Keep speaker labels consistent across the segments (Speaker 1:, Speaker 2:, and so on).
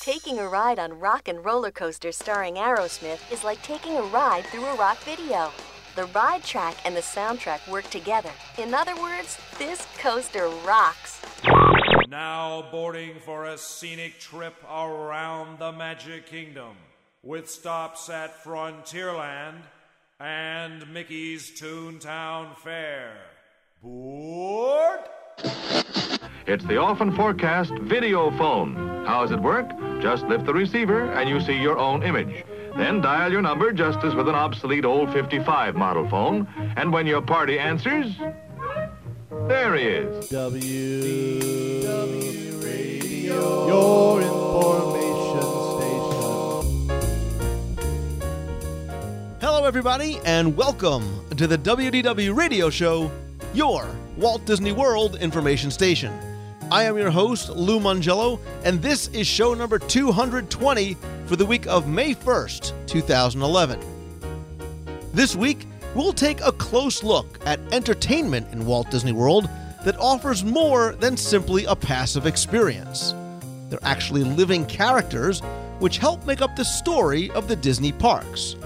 Speaker 1: Taking a ride on Rock and Roller Coaster starring Aerosmith is like taking a ride through a rock video. The ride track and the soundtrack work together. In other words, this coaster rocks.
Speaker 2: Now boarding for a scenic trip around the Magic Kingdom with stops at Frontierland and Mickey's Toontown Fair. Board?
Speaker 3: It's the often forecast video phone. How does it work? Just lift the receiver and you see your own image. Then dial your number just as with an obsolete old 55 model phone. And when your party answers, there he is.
Speaker 4: W W Radio, your information station.
Speaker 5: Hello, everybody, and welcome to the WDW Radio Show, your Walt Disney World information station. I am your host, Lou Mongello, and this is show number 220 for the week of May 1st, 2011. This week, we'll take a close look at entertainment in Walt Disney World that offers more than simply a passive experience. They're actually living characters which help make up the story of the Disney parks.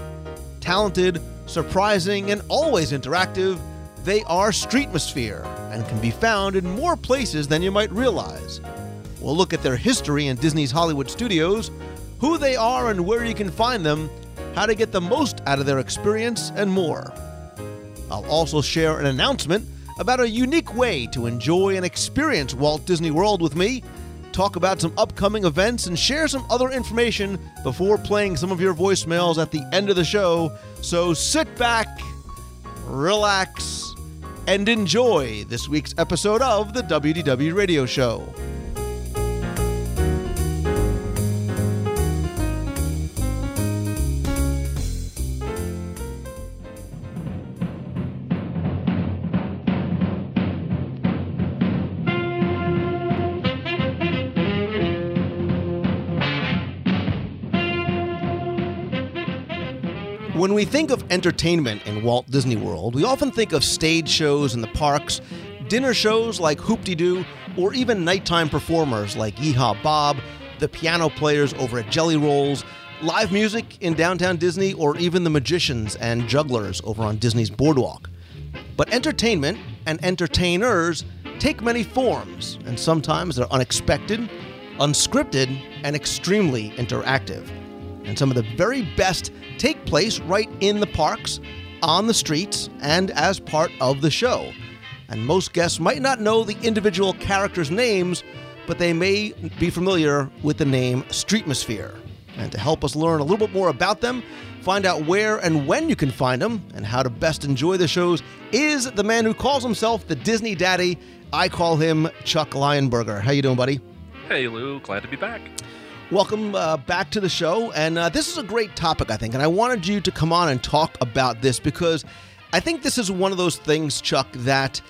Speaker 5: Talented, surprising, and always interactive, they are Streetmosphere and can be found in more places than you might realize. We'll look at their history in Disney's Hollywood studios, who they are and where you can find them, how to get the most out of their experience, and more. I'll also share an announcement about a unique way to enjoy and experience Walt Disney World with me, talk about some upcoming events, and share some other information before playing some of your voicemails at the end of the show. So sit back, relax, and enjoy this week's episode of the WDW Radio Show. When we think of entertainment in Walt Disney World, we often think of stage shows in the parks, dinner shows like Hoop-Dee-Doo, or even nighttime performers like Yeehaw Bob, the piano players over at Jelly Rolls, live music in downtown Disney, or even the magicians and jugglers over on Disney's Boardwalk. But entertainment and entertainers take many forms, and sometimes they're unexpected, unscripted, and extremely interactive. And some of the very best take place right in the parks, on the streets, and as part of the show. And most guests might not know the individual characters' names, but they may be familiar with the name Streetmosphere. And to help us learn a little bit more about them, find out where and when you can find them, and how to best enjoy the shows, is the man who calls himself the Disney Daddy. I call him Chuck Lionberger. How you doing, buddy?
Speaker 6: Hey, Lou. Glad to be back.
Speaker 5: Welcome uh, back to the show. And uh, this is a great topic, I think. And I wanted you to come on and talk about this because I think this is one of those things, Chuck, that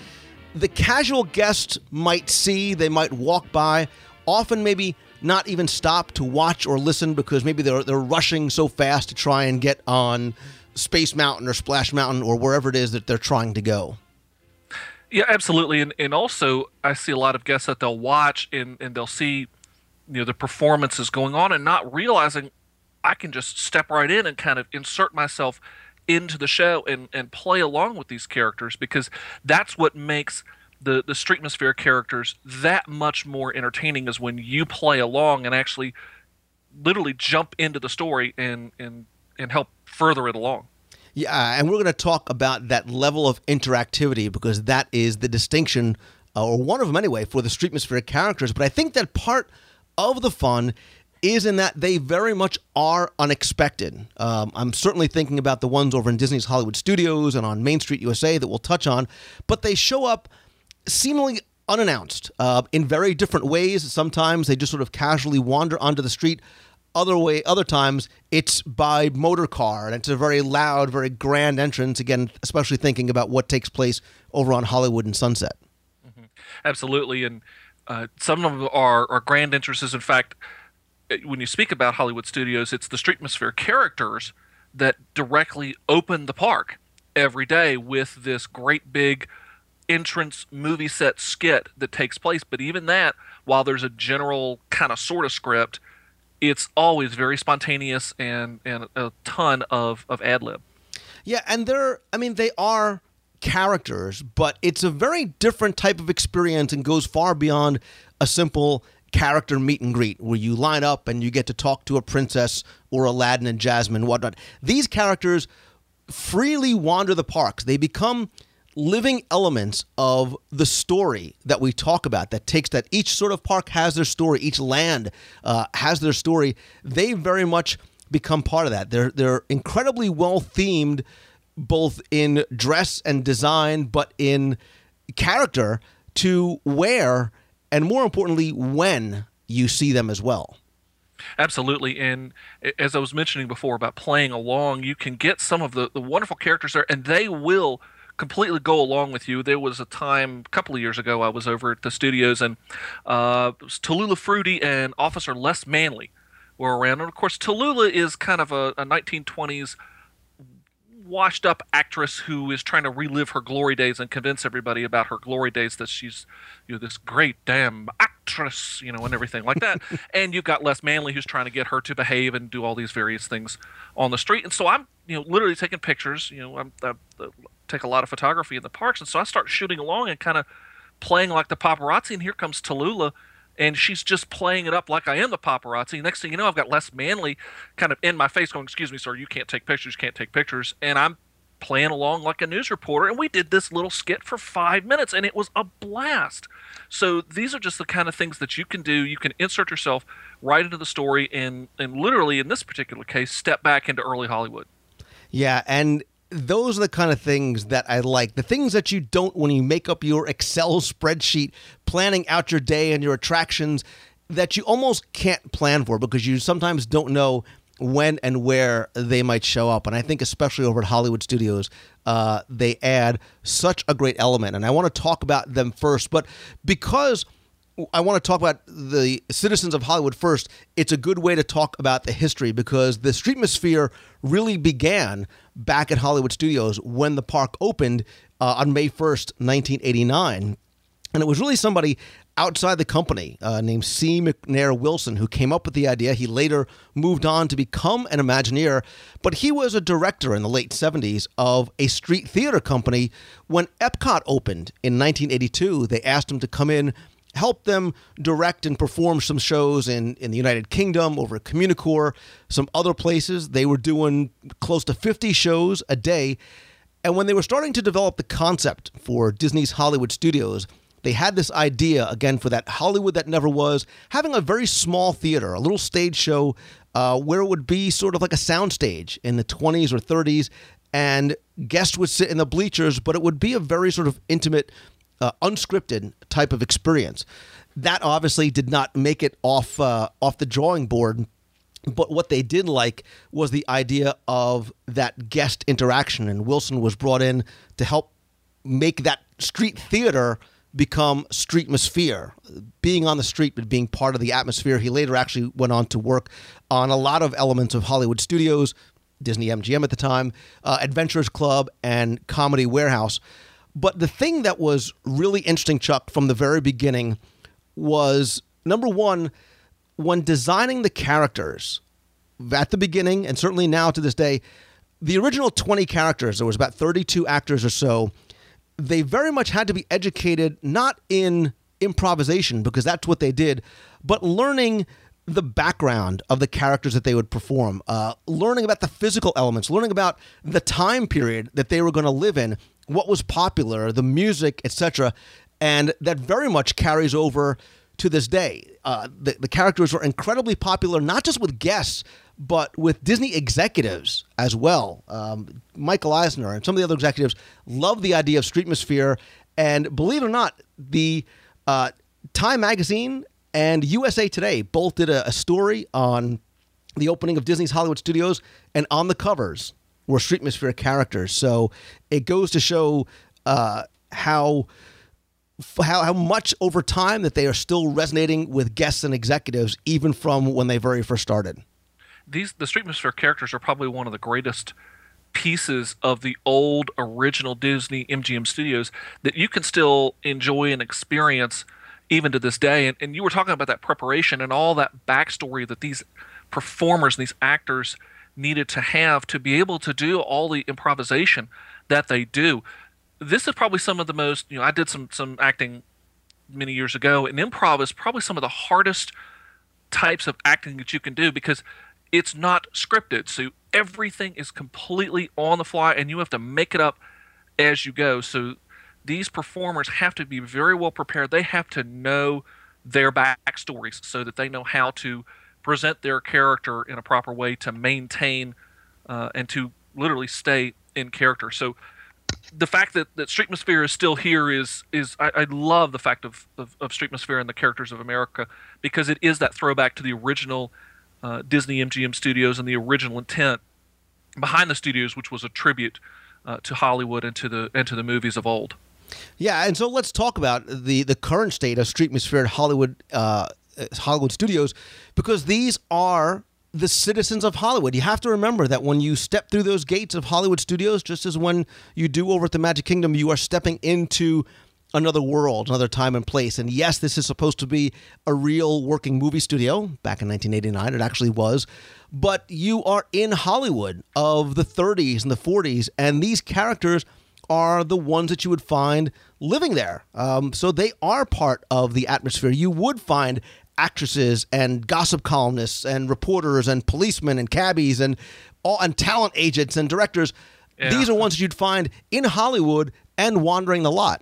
Speaker 5: the casual guest might see, they might walk by, often maybe not even stop to watch or listen because maybe they're, they're rushing so fast to try and get on Space Mountain or Splash Mountain or wherever it is that they're trying to go.
Speaker 6: Yeah, absolutely. And, and also, I see a lot of guests that they'll watch and, and they'll see you know the performances going on and not realizing I can just step right in and kind of insert myself into the show and, and play along with these characters because that's what makes the the Streetmosphere characters that much more entertaining is when you play along and actually literally jump into the story and and and help further it along.
Speaker 5: Yeah, and we're going to talk about that level of interactivity because that is the distinction, uh, or one of them anyway, for the Streetmosphere characters. But I think that part of the fun is in that they very much are unexpected. Um, I'm certainly thinking about the ones over in Disney's Hollywood Studios and on Main Street USA that we'll touch on, but they show up seemingly unannounced uh, in very different ways. Sometimes they just sort of casually wander onto the street. Other way, other times it's by motor car, and it's a very loud, very grand entrance. Again, especially thinking about what takes place over on Hollywood and Sunset.
Speaker 6: Mm-hmm. Absolutely, and Uh, some of them are, are grand entrances. In fact, uh, when you speak about Hollywood studios, it's the Streetmosphere characters that directly open the park every day with this great big entrance movie set skit that takes place. But even that, while there's a general kind of sort of script, it's always very spontaneous and, and a ton of, of ad lib.
Speaker 5: Yeah, and they're, I mean, they are characters, but it's a very different type of experience and goes far beyond a simple character meet and greet where you line up and you get to talk to a princess or Aladdin and Jasmine whatnot. These characters freely wander the parks. They become living elements of the story that we talk about that takes that each sort of park has their story each land uh, has their story they very much become part of that they're they're incredibly well themed both in dress and design but in character to where and more importantly when you see them as well
Speaker 6: Absolutely. And as I was mentioning before about playing along, you can get some of the, the wonderful characters there, and they will completely go along with you. There was a time a couple of years ago I was over at the studios, and uh, Tallulah Fruity and Officer Les Manly were around. And of course, Tallulah is kind of a, a 1920s washed up actress who is trying to relive her glory days and convince everybody about her glory days that she's you know this great damn actress you know and everything like that. And you've got les manly who's trying to get her to behave and do all these various things on the street. And so i'm you know literally taking pictures you know i'm, I take a lot of photography in the parks. And so i start shooting along and kind of playing like the paparazzi. And here comes tallulah and she's just playing it up like I am the paparazzi. Next thing you know, I've got Les Manly kind of in my face going, "Excuse me, sir, you can't take pictures, You can't take pictures," and I'm playing along like a news reporter and we did this little skit for five minutes and it was a blast. So these are just the kind of things that you can do. You can insert yourself right into the story and and literally in this particular case step back into early hollywood.
Speaker 5: Yeah and those are the kind of things that I like. The things that you don't when you make up your Excel spreadsheet, planning out your day and your attractions that you almost can't plan for because you sometimes don't know when and where they might show up. And I think, especially over at Hollywood Studios, uh, they add such a great element. And I want to talk about them first. But because I want to talk about the citizens of Hollywood first. It's a good way to talk about the history because the Streetmosphere really began back at Hollywood Studios when the park opened uh, on May 1st, 1989. And it was really somebody outside the company uh, named C. McNair Wilson who came up with the idea. He later moved on to become an Imagineer, but he was a director in the late 70s of a street theater company. When Epcot opened in 1982, they asked him to come in helped them direct and perform some shows in, in the United Kingdom, over at Communicore, some other places. They were doing close to 50 shows a day. And when they were starting to develop the concept for Disney's Hollywood Studios, they had this idea, again, for that Hollywood that never was, having a very small theater, a little stage show uh, where it would be sort of like a soundstage in the 20s or 30s. And guests would sit in the bleachers, but it would be a very sort of intimate uh, unscripted type of experience. That obviously did not make it off uh, off the drawing board. But what they did like was the idea of that guest interaction, and Wilson was brought in to help make that street theater become streetmosphere, being on the street but being part of the atmosphere. He later actually went on to work on a lot of elements of Hollywood studios, Disney MGM at the time, uh, Adventurers Club, and Comedy Warehouse. But the thing that was really interesting, Chuck, from the very beginning was number one, when designing the characters at the beginning, and certainly now to this day, the original 20 characters, there was about 32 actors or so, they very much had to be educated not in improvisation, because that's what they did, but learning the background of the characters that they would perform, uh, learning about the physical elements, learning about the time period that they were going to live in, what was popular, the music, etc. And that very much carries over to this day. Uh, the, the characters were incredibly popular, not just with guests, but with Disney executives as well. Um, Michael Eisner and some of the other executives loved the idea of Streetmosphere. And believe it or not, the uh, Time Magazine and USA Today both did a, a story on the opening of Disney's Hollywood Studios, and on the covers were Streetmosphere characters. So it goes to show uh, how how, how much over time that they are still resonating with guests and executives, even from when they very first started.
Speaker 6: These the Streetmosphere characters are probably one of the greatest pieces of the old original Disney MGM studios that you can still enjoy and experience even to this day. And, and you were talking about that preparation and all that backstory that these performers and these actors needed to have to be able to do all the improvisation that they do. This is probably some of the most, you know, I did some some acting many years ago, and improv is probably some of the hardest types of acting that you can do because it's not scripted. So everything is completely on the fly and you have to make it up as you go. So these performers have to be very well prepared. They have to know their backstories so that they know how to present their character in a proper way to maintain uh, and to literally stay in character. So the fact that, that Streetmosphere is still here is is I, I love the fact of, of, of Streetmosphere and the characters of America because it is that throwback to the original uh, Disney MGM Studios and the original intent behind the studios, which was a tribute uh, to Hollywood and to the and to the movies of old.
Speaker 5: Yeah, and so let's talk about the the current state of Streetmosphere at Hollywood uh, Hollywood Studios because these are the citizens of Hollywood. You have to remember that when you step through those gates of Hollywood Studios, just as when you do over at the Magic Kingdom, you are stepping into another world, another time and place. And yes, this is supposed to be a real working movie studio. Back in 1989, it actually was. But you are in Hollywood of the 30s and the 40s, and these characters are the ones that you would find living there. Um, so they are part of the atmosphere. You would find actresses and gossip columnists and reporters and policemen and cabbies and all and talent agents and directors.
Speaker 6: Yeah.
Speaker 5: These are ones that you'd find in Hollywood and wandering the lot.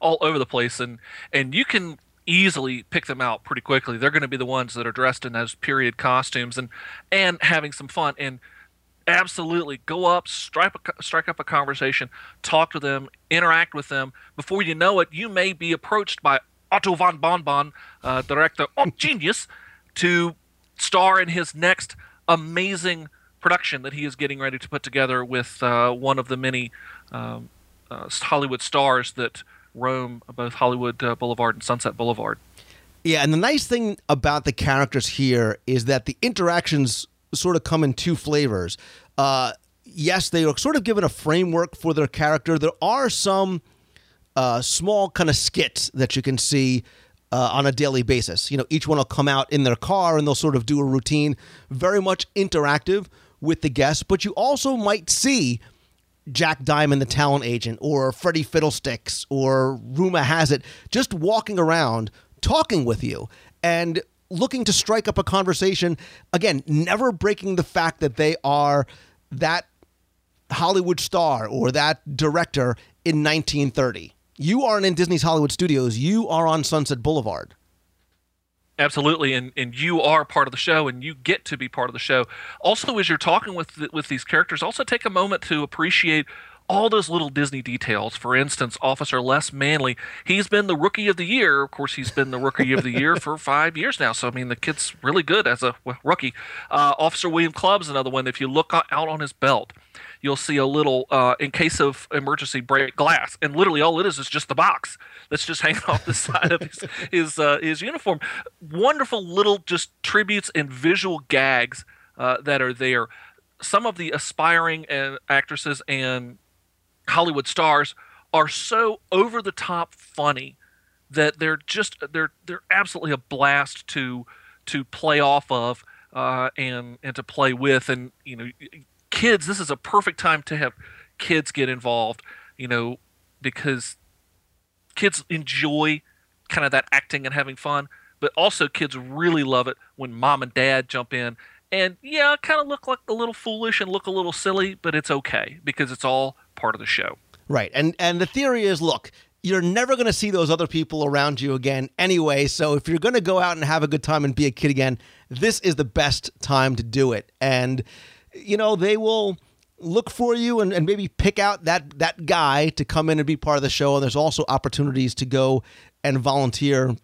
Speaker 6: all over the place and and you can easily pick them out pretty quickly they're going to be the ones that are dressed in those period costumes and and having some fun and absolutely go up strike a, strike up a conversation talk to them interact with them before you know it you may be approached by otto von bonbon uh, director of genius to star in his next amazing production that he is getting ready to put together with uh, one of the many um, uh, Hollywood stars that roam both Hollywood uh, Boulevard and Sunset Boulevard.
Speaker 5: Yeah, and the nice thing about the characters here is that the interactions sort of come in two flavors. Uh, yes, they are sort of given a framework for their character. There are some uh, small kind of skits that you can see uh, on a daily basis. You know, each one will come out in their car and they'll sort of do a routine, very much interactive with the guests. But you also might see Jack Diamond, the talent agent, or Freddie Fiddlesticks, or Rumor Has It, just walking around talking with you and looking to strike up a conversation. Again, never breaking the fact that they are that Hollywood star or that director in 1930. You aren't in Disney's Hollywood Studios, you are on Sunset Boulevard.
Speaker 6: Absolutely, and, and you are part of the show, and you get to be part of the show. Also, as you're talking with the, with these characters, also take a moment to appreciate all those little Disney details. For instance, Officer Les Manley, he's been the Rookie of the Year. Of course, he's been the Rookie of the Year for five years now. So I mean, the kid's really good as a rookie. Uh, Officer William Clubb's another one. If you look out on his belt, you'll see a little uh, in case of emergency break glass, and literally all it is is just the box that's just hanging off the side of his his, uh, his uniform. Wonderful little just tributes and visual gags uh, that are there. Some of the aspiring uh, actresses and Hollywood stars are so over the top funny that they're just they're they're absolutely a blast to to play off of uh, and and to play with and you know kids this is a perfect time to have kids get involved you know because kids enjoy kind of that acting and having fun but also kids really love it when mom and dad jump in and yeah kind of look like a little foolish and look a little silly but it's okay because it's all part of the show
Speaker 5: Right. And and the theory is look, you're never going to see those other people around you again anyway. So if you're going to go out and have a good time and be a kid again, this is the best time to do it. And you know, they will look for you and, and maybe pick out that that guy to come in and be part of the show. And there's also opportunities to go and volunteer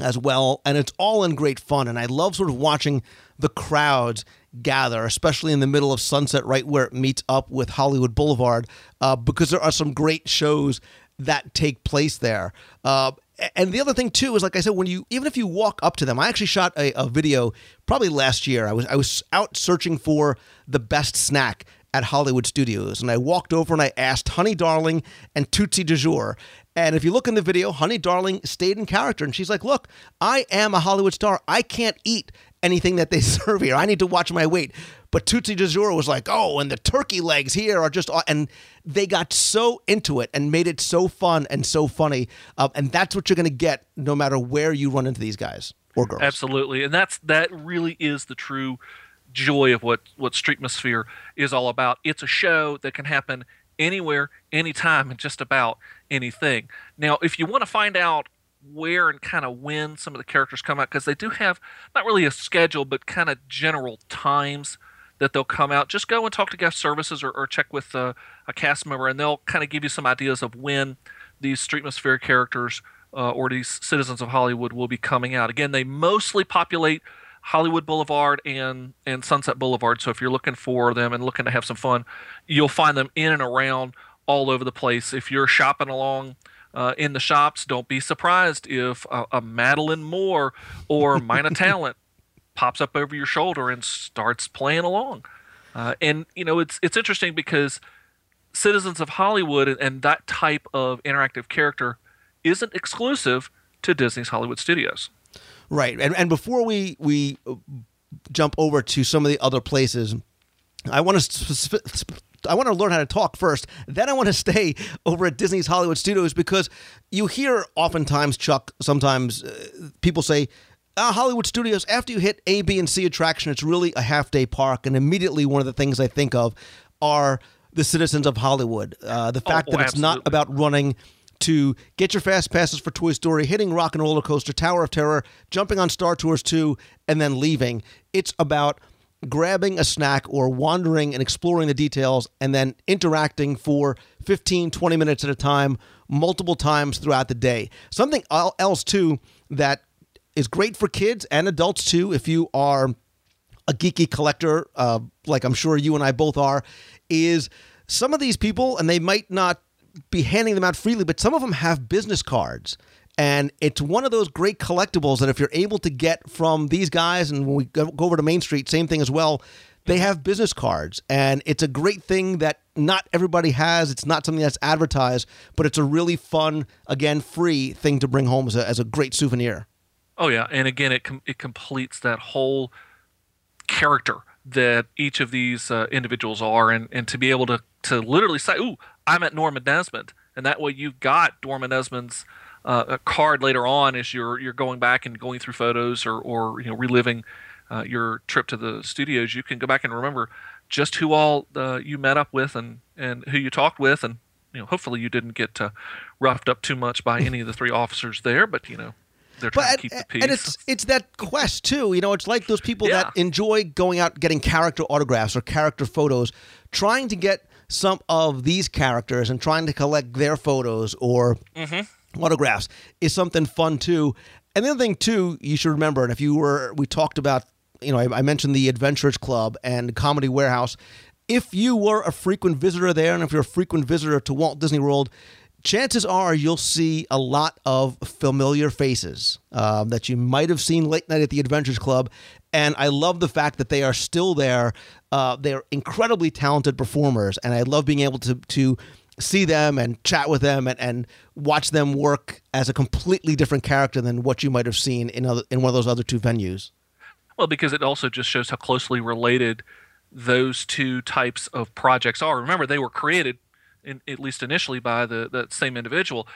Speaker 5: as well. And it's all in great fun. And I love sort of watching the crowds gather, especially in the middle of Sunset, right where it meets up with Hollywood Boulevard, uh, because there are some great shows that take place there. Uh, and the other thing too is, like I said, when you even if you walk up to them, I actually shot a, a video probably last year. I was I was out searching for the best snack at Hollywood Studios, and I walked over and I asked Honey Darling and Tootsie de Jour. And if you look in the video, Honey Darling stayed in character, and she's like, "Look, I am a Hollywood star. I can't eat anything that they serve here. I need to watch my weight." But Tootsie de was like, "Oh, and the turkey legs here are just," and they got so into it and made it so fun and so funny. Uh, and that's what you're going to get no matter where you run into these guys or girls.
Speaker 6: Absolutely, and that's that really is the true joy of what what Streetmosphere is all about. It's a show that can happen anywhere, anytime, and just about anything. Now, if you want to find out where and kind of when some of the characters come out, because they do have not really a schedule, but kind of general times that they'll come out. Just go and talk to guest services or, or check with a cast member, and they'll kind of give you some ideas of when these Streetmosphere characters uh, or these citizens of Hollywood will be coming out. Again, they mostly populate Hollywood Boulevard and and Sunset Boulevard. So if you're looking for them and looking to have some fun, you'll find them in and around all over the place. If you're shopping along uh, in the shops, don't be surprised if a, a Madeline Moore or Mina Talent pops up over your shoulder and starts playing along. Uh, and you know it's it's interesting because Citizens of Hollywood and, and that type of interactive character isn't exclusive to Disney's Hollywood Studios.
Speaker 5: Right. And and before we we jump over to some of the other places, I want to I want to learn how to talk first. Then I want to stay over at Disney's Hollywood Studios because you hear oftentimes, Chuck, sometimes uh, people say, uh, Hollywood Studios, after you hit A, B, and C attraction, it's really a half day park. And immediately one of the things I think of are the citizens of Hollywood. Uh, the fact
Speaker 6: oh,
Speaker 5: that it's
Speaker 6: absolutely.
Speaker 5: not about running to get your fast passes for Toy Story, hitting Rock and Roller Coaster, Tower of Terror, jumping on Star Tours 2, and then leaving. It's about grabbing a snack or wandering and exploring the details and then interacting for 15, 20 minutes at a time, multiple times throughout the day. Something else, too, that is great for kids and adults, too, if you are a geeky collector, uh, like I'm sure you and I both are, is some of these people, and they might not be handing them out freely, but some of them have business cards. And it's one of those great collectibles that if you're able to get from these guys, and when we go over to Main Street, same thing as well, they have business cards. And it's a great thing that not everybody has. It's not something that's advertised, but it's a really fun, again, free thing to bring home as a, as a great souvenir.
Speaker 6: Oh yeah, and again, it com- it completes that whole character that each of these uh, individuals are, and, and to be able to to literally say, "Ooh, I'm at Norman Desmond," and that way you've got Norman Desmond's uh, card later on as you're you're going back and going through photos or or you know reliving uh, your trip to the studios. You can go back and remember just who all uh, you met up with and and who you talked with, and you know hopefully you didn't get uh, roughed up too much by any of the three officers there, but you know they're trying
Speaker 5: But
Speaker 6: to keep the peace.
Speaker 5: and it's it's that quest too. You know, it's like those people
Speaker 6: Yeah.
Speaker 5: that enjoy going out getting character autographs or character photos, trying to get some of these characters and trying to collect their photos or autographs is something fun too. And the other thing too, you should remember, and if you were, we talked about, you know, I, I mentioned the Adventurers Club and Comedy Warehouse. If you were a frequent visitor there, and if you're a frequent visitor to Walt Disney World, chances are you'll see a lot of familiar faces um, that you might have seen late night at the Adventurers Club. And I love the fact that they are still there. Uh, they're incredibly talented performers, and I love being able to to see them and chat with them and, and watch them work as a completely different character than what you might have seen in other, in one of those other two venues.
Speaker 6: Well, because it also just shows how closely related those two types of projects are. Remember, they were created, in, at least initially, by the, the same individual.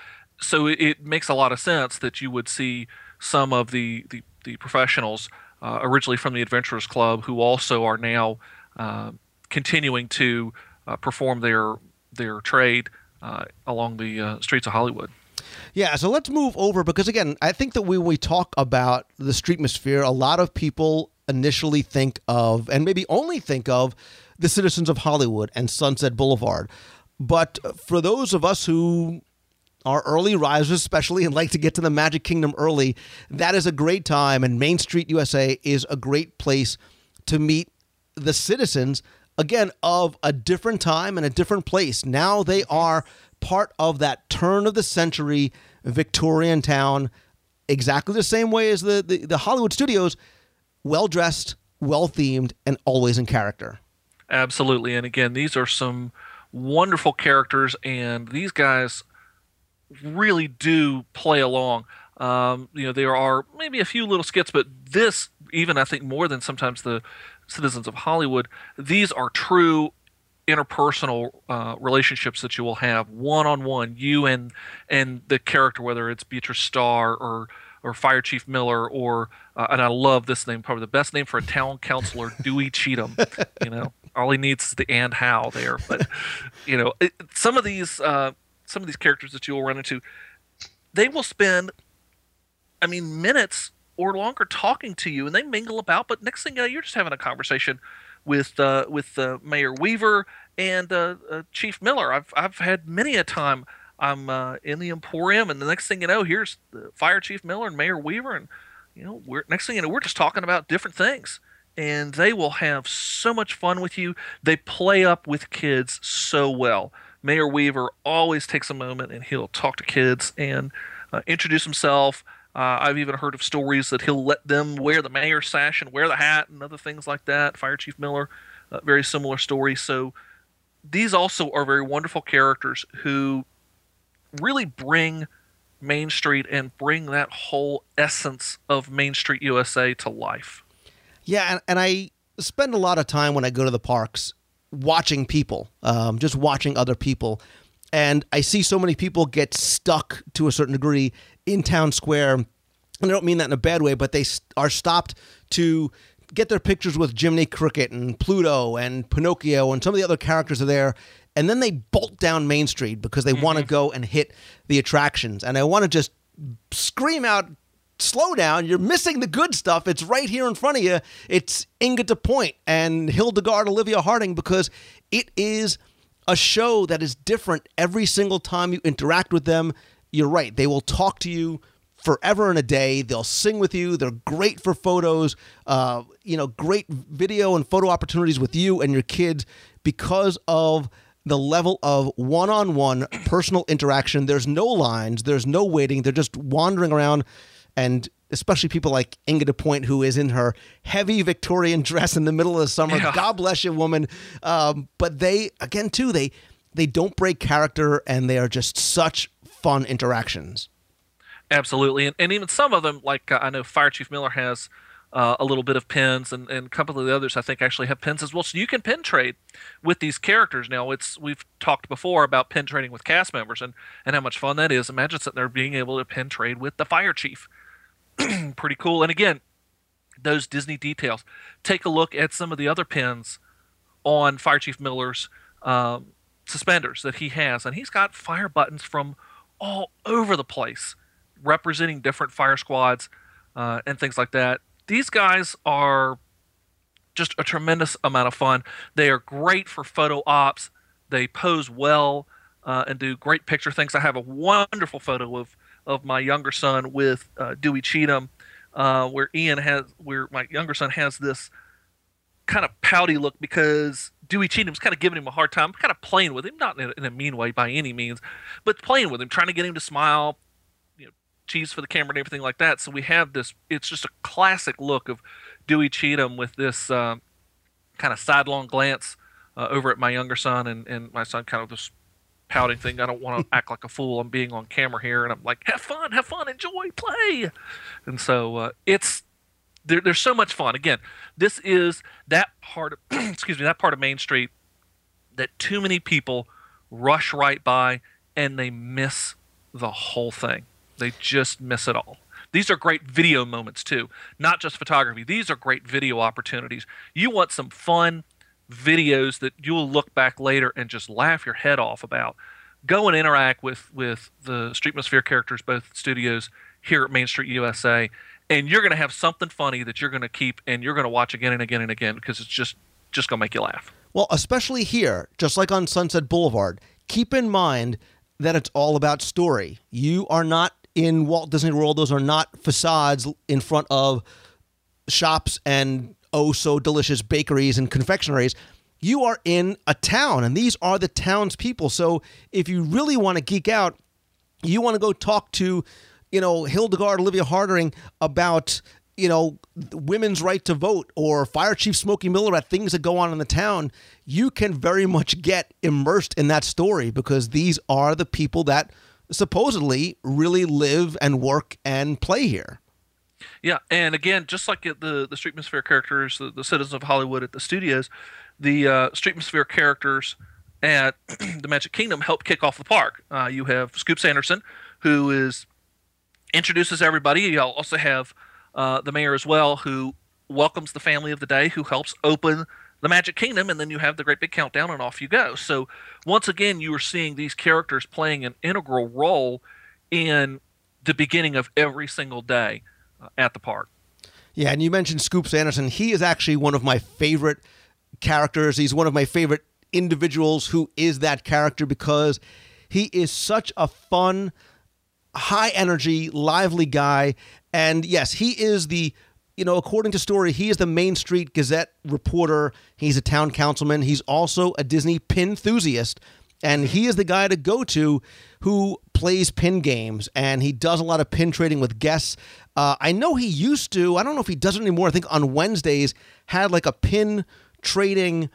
Speaker 6: So it, it makes a lot of sense that you would see some of the, the, the professionals uh, originally from the Adventurers Club who also are now uh, continuing to uh, perform their, their trade uh, along the uh, streets of Hollywood.
Speaker 5: Yeah, so let's move over because again, I think that when we talk about the streetmosphere, a lot of people initially think of and maybe only think of the citizens of Hollywood and Sunset Boulevard. But for those of us who are early risers, especially, and like to get to the Magic Kingdom early, that is a great time. And Main Street USA is a great place to meet the citizens, again, of a different time and a different place. Now they are part of that turn of the century Victorian town, exactly the same way as the, the, the Hollywood studios, well dressed, well themed, and always in character.
Speaker 6: Absolutely. And again, these are some wonderful characters, and these guys really do play along. Um, you know, there are maybe a few little skits, but this, even I think more than sometimes the citizens of Hollywood, these are true interpersonal uh, relationships that you will have one on one, you and and the character, whether it's Beatrice Starr or or Fire Chief Miller or uh, and I love this name, probably the best name for a town councilor, Dewey Cheatham. You know, all he needs is the and how there. But you know, it, some of these uh, some of these characters that you will run into, they will spend, I mean, minutes or longer talking to you, and they mingle about. But next thing you know, you're just having a conversation with uh, with uh, Mayor Weaver and uh, uh, Chief Miller. I've I've had many a time. I'm uh, in the Emporium, and the next thing you know, here's Fire Chief Miller and Mayor Weaver, and you know, we're next thing you know, we're just talking about different things, and they will have so much fun with you. They play up with kids so well. Mayor Weaver always takes a moment and he'll talk to kids and uh, introduce himself. Uh, I've even heard of stories that he'll let them wear the mayor sash and wear the hat and other things like that. Fire Chief Miller, uh, very similar story. So these also are very wonderful characters who really bring Main Street and bring that whole essence of Main Street USA to life.
Speaker 5: Yeah, and, and I spend a lot of time when I go to the parks watching people, um, just watching other people. And I see so many people get stuck to a certain degree in town square. And I don't mean that in a bad way, but they are stopped to get their pictures with Jiminy Cricket and Pluto and Pinocchio and some of the other characters are there. And then they bolt down Main Street because they mm-hmm. want to go and hit the attractions. And I want to just scream out, slow down. You're missing the good stuff. It's right here in front of you. It's Inga DuPont and Hildegard Olivia Harding because it is a show that is different every single time you interact with them. You're right. They will talk to you forever and a day. They'll sing with you. They're great for photos. Uh, you know, great video and photo opportunities with you and your kids because of the level of one-on-one personal interaction. There's no lines. There's no waiting. They're just wandering around and especially people like Inga DuPont, who is in her heavy Victorian dress in the middle of the summer. Yeah. God bless you, woman. Um, but they, again, too, they they don't break character, and they are just such fun interactions.
Speaker 6: Absolutely, and, and even some of them, like uh, I know Fire Chief Miller has. Uh, a little bit of pins, and, and a couple of the others I think actually have pins as well. So you can pin trade with these characters. Now it's we've talked before about pin trading with cast members and, and how much fun that is. Imagine sitting there being able to pin trade with the fire chief pretty cool. And again, those Disney details. Take a look at some of the other pins on Fire Chief Miller's um, suspenders that he has, and he's got fire buttons from all over the place, representing different fire squads uh, and things like that. These guys are just a tremendous amount of fun. They are great for photo ops. They pose well uh, and do great picture things. I have a wonderful photo of of my younger son with uh, Dewey Cheatham, uh, where Ian has, where my younger son has this kind of pouty look because Dewey Cheatham's kind of giving him a hard time, kind of playing with him, not in a, in a, mean way by any means, but playing with him, trying to get him to smile, you know, cheese for the camera and everything like that. So we have this, it's just a classic look of Dewey Cheatham with this uh, kind of sidelong glance uh, over at my younger son, and, and my son kind of just pouting thing. I don't want to act like a fool. I'm being on camera here, and I'm like, have fun, have fun, enjoy, play. And so uh, it's there, there's so much fun. Again, this is that part of excuse me that part of Main Street that too many people rush right by and they miss the whole thing. They just miss it all. These are great video moments too, not just photography. These are great video opportunities. You want some fun videos that you'll look back later and just laugh your head off about. Go and interact with with the Streetmosphere characters, both studios here at Main Street USA, and you're going to have something funny that you're going to keep and you're going to watch again and again and again because it's just just going to make you laugh.
Speaker 5: Well, especially here, just like on Sunset Boulevard, keep in mind that it's all about story. You are not in Walt Disney World; those are not facades in front of shops and oh so delicious bakeries and confectionaries. you are in a town, and these are the town's people. So if you really want to geek out, you want to go talk to, you know, Hildegard Olivia Harding about, you know, women's right to vote or Fire Chief Smokey Miller at things that go on in the town, you can very much get immersed in that story because these are the people that supposedly really live and work and play here.
Speaker 6: Yeah, and again, just like the the Streetmosphere characters, the, the citizens of Hollywood at the studios, the uh, Streetmosphere characters at the Magic Kingdom help kick off the park. Uh, you have Scoop Sanderson, who is introduces everybody. You also have uh, the mayor as well, who welcomes the family of the day, who helps open the Magic Kingdom, and then you have the great big countdown, and off you go. So once again, you are seeing these characters playing an integral role in the beginning of every single day at the park.
Speaker 5: Yeah, and you mentioned Scoop Sanderson. He is actually one of my favorite characters. He's one of my favorite individuals who is that character because he is such a fun, high energy, lively guy. And yes, he is the, you know, according to story, he is the Main Street Gazette reporter. He's a town councilman. He's also a Disney pin enthusiast. And he is the guy to go to who plays pin games and he does a lot of pin trading with guests. Uh, I know he used to, I don't know if he does it anymore. I think on Wednesdays had like a pin trading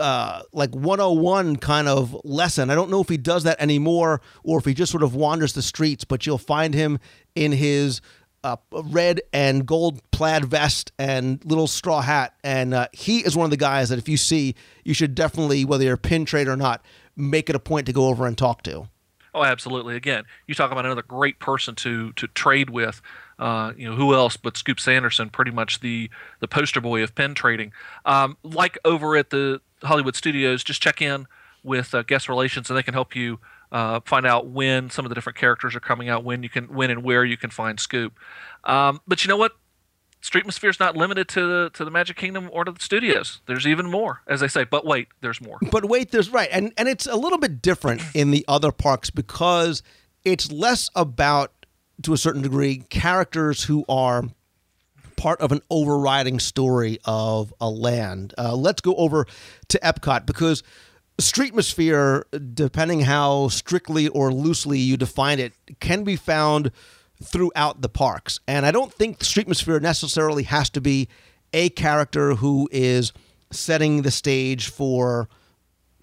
Speaker 5: uh, like 101 kind of lesson. I don't know if he does that anymore or if he just sort of wanders the streets, but you'll find him in his uh, red and gold plaid vest and little straw hat. And uh, he is one of the guys that if you see, you should definitely, whether you're a pin trader or not, make it a point to go over and talk to.
Speaker 6: Oh, absolutely. Again, you talk about another great person to to trade with. Uh, you know, who else but Scoop Sanderson, pretty much the the poster boy of pin trading. Um, like over at the Hollywood studios, just check in with uh, guest relations, and they can help you uh, find out when some of the different characters are coming out, when you can, when and where you can find Scoop. Um, but you know what? Streetmosphere is not limited to the to the Magic Kingdom or to the studios. There's even more, as they say. But wait, there's more.
Speaker 5: But wait, there's right, and and it's a little bit different in the other parks because it's less about to a certain degree characters who are part of an overriding story of a land. Uh, let's go over to Epcot because Streetmosphere, depending how strictly or loosely you define it, can be found throughout the parks. And I don't think Streetmosphere necessarily has to be a character who is setting the stage for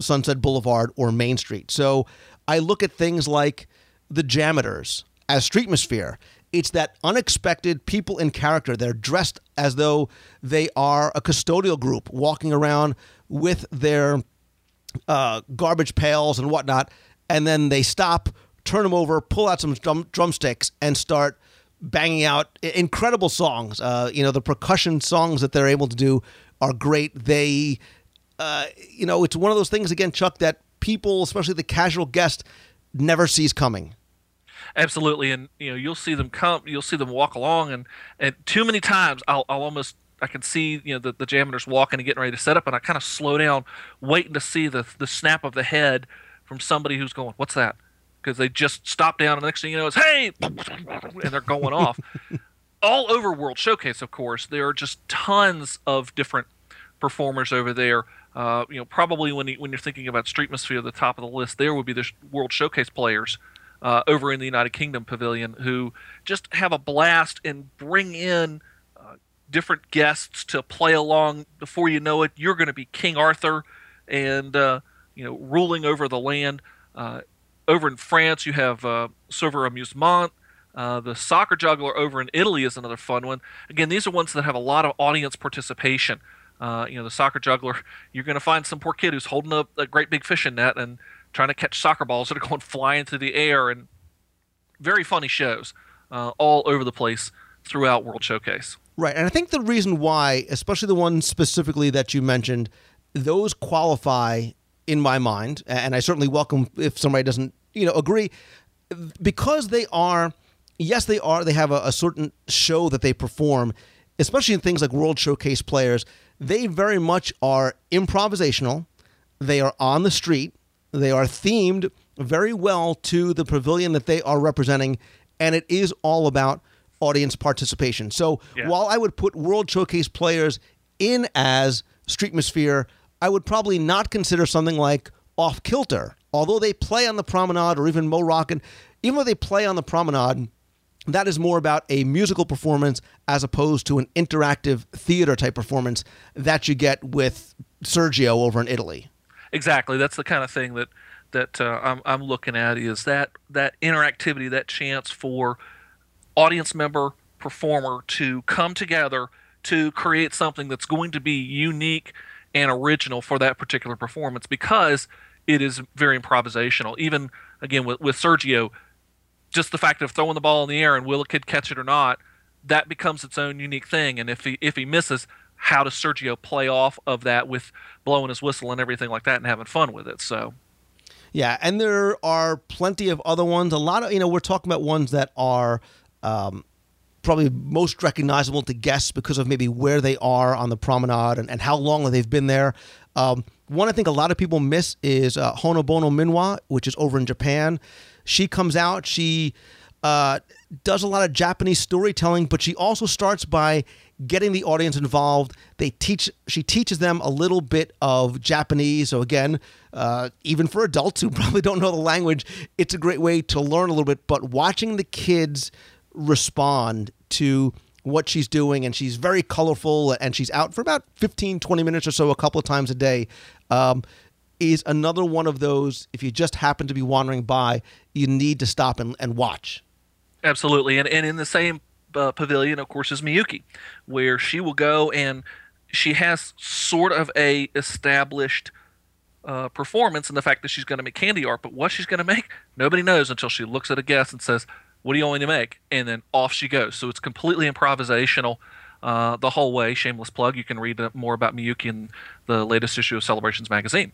Speaker 5: Sunset Boulevard or Main Street. So I look at things like the Jammers as Streetmosphere. It's that unexpected people in character. They're dressed as though they are a custodial group walking around with their uh, garbage pails and whatnot, and then they stop, turn them over, pull out some drum- drumsticks, and start banging out incredible songs. Uh, you know, the percussion songs that they're able to do are great. They, uh, you know, it's one of those things again, Chuck, that people, especially the casual guest, never sees coming.
Speaker 6: Absolutely, and you know you'll see them come, you'll see them walk along, and and too many times I'll I'll almost I can see you know the the Jammers walking and getting ready to set up, and I kind of slow down, waiting to see the the snap of the head from somebody who's going, "What's that?" Because they just stop down, and the next thing you know is, "Hey!" and they're going off. All over World Showcase, of course, there are just tons of different performers over there. Uh, you know, probably when you, when you're thinking about Streetmosphere, the top of the list there would be the World Showcase players uh, over in the United Kingdom Pavilion who just have a blast and bring in uh, different guests to play along. Before you know it, you're going to be King Arthur and uh, you know ruling over the land. Uh, over in France, you have uh, Serveur Amusant. Uh, the soccer juggler over in Italy is another fun one. Again, these are ones that have a lot of audience participation. Uh, you know, the soccer juggler, you're going to find some poor kid who's holding up a great big fishing net and trying to catch soccer balls that are going flying through the air, and very funny shows uh, all over the place throughout World Showcase.
Speaker 5: Right, and I think the reason why, especially the ones specifically that you mentioned, those qualify in my mind, and I certainly welcome if somebody doesn't, you know, agree, because they are, yes, they are. They have a, a certain show that they perform, especially in things like World Showcase players. They very much are improvisational. They are on the street. They are themed very well to the pavilion that they are representing, and it is all about audience participation. So
Speaker 6: Yeah.
Speaker 5: while I would put World Showcase players in as Streetmosphere, I would probably not consider something like Off Kilter. Although they play on the promenade or even Mo Rockin', even though they play on the promenade, that is more about a musical performance as opposed to an interactive theater type performance that you get with Sergio over in Italy.
Speaker 6: Exactly. That's the kind of thing that that uh, I'm, I'm looking at is that that interactivity, that chance for audience member performer to come together to create something that's going to be unique and original for that particular performance because it is very improvisational. Even again with, with Sergio, just the fact of throwing the ball in the air and will a kid catch it or not, that becomes its own unique thing. And if he if he misses, how does Sergio play off of that with blowing his whistle and everything like that and having fun with it? So
Speaker 5: yeah, and there are plenty of other ones. A lot of you know we're talking about ones that are um, probably most recognizable to guests because of maybe where they are on the promenade and, and how long they've been there. Um, one I think a lot of people miss is uh, Honobono Minwa, which is over in Japan. She comes out, she uh, does a lot of Japanese storytelling, but she also starts by getting the audience involved. They teach, she teaches them a little bit of Japanese. So again, uh, even for adults who probably don't know the language, it's a great way to learn a little bit. But watching the kids respond to what she's doing and she's very colorful and she's out for about 15 20 minutes or so a couple of times a day um, is another one of those if you just happen to be wandering by you need to stop and, and watch
Speaker 6: absolutely and, and in the same uh, pavilion of course is miyuki where she will go and she has sort of a established uh, performance in the fact that she's going to make candy art but what she's going to make nobody knows until she looks at a guest and says what do you want me to make? And then off she goes. So it's completely improvisational uh, the whole way. Shameless plug. You can read more about Miyuki in the latest issue of Celebrations magazine.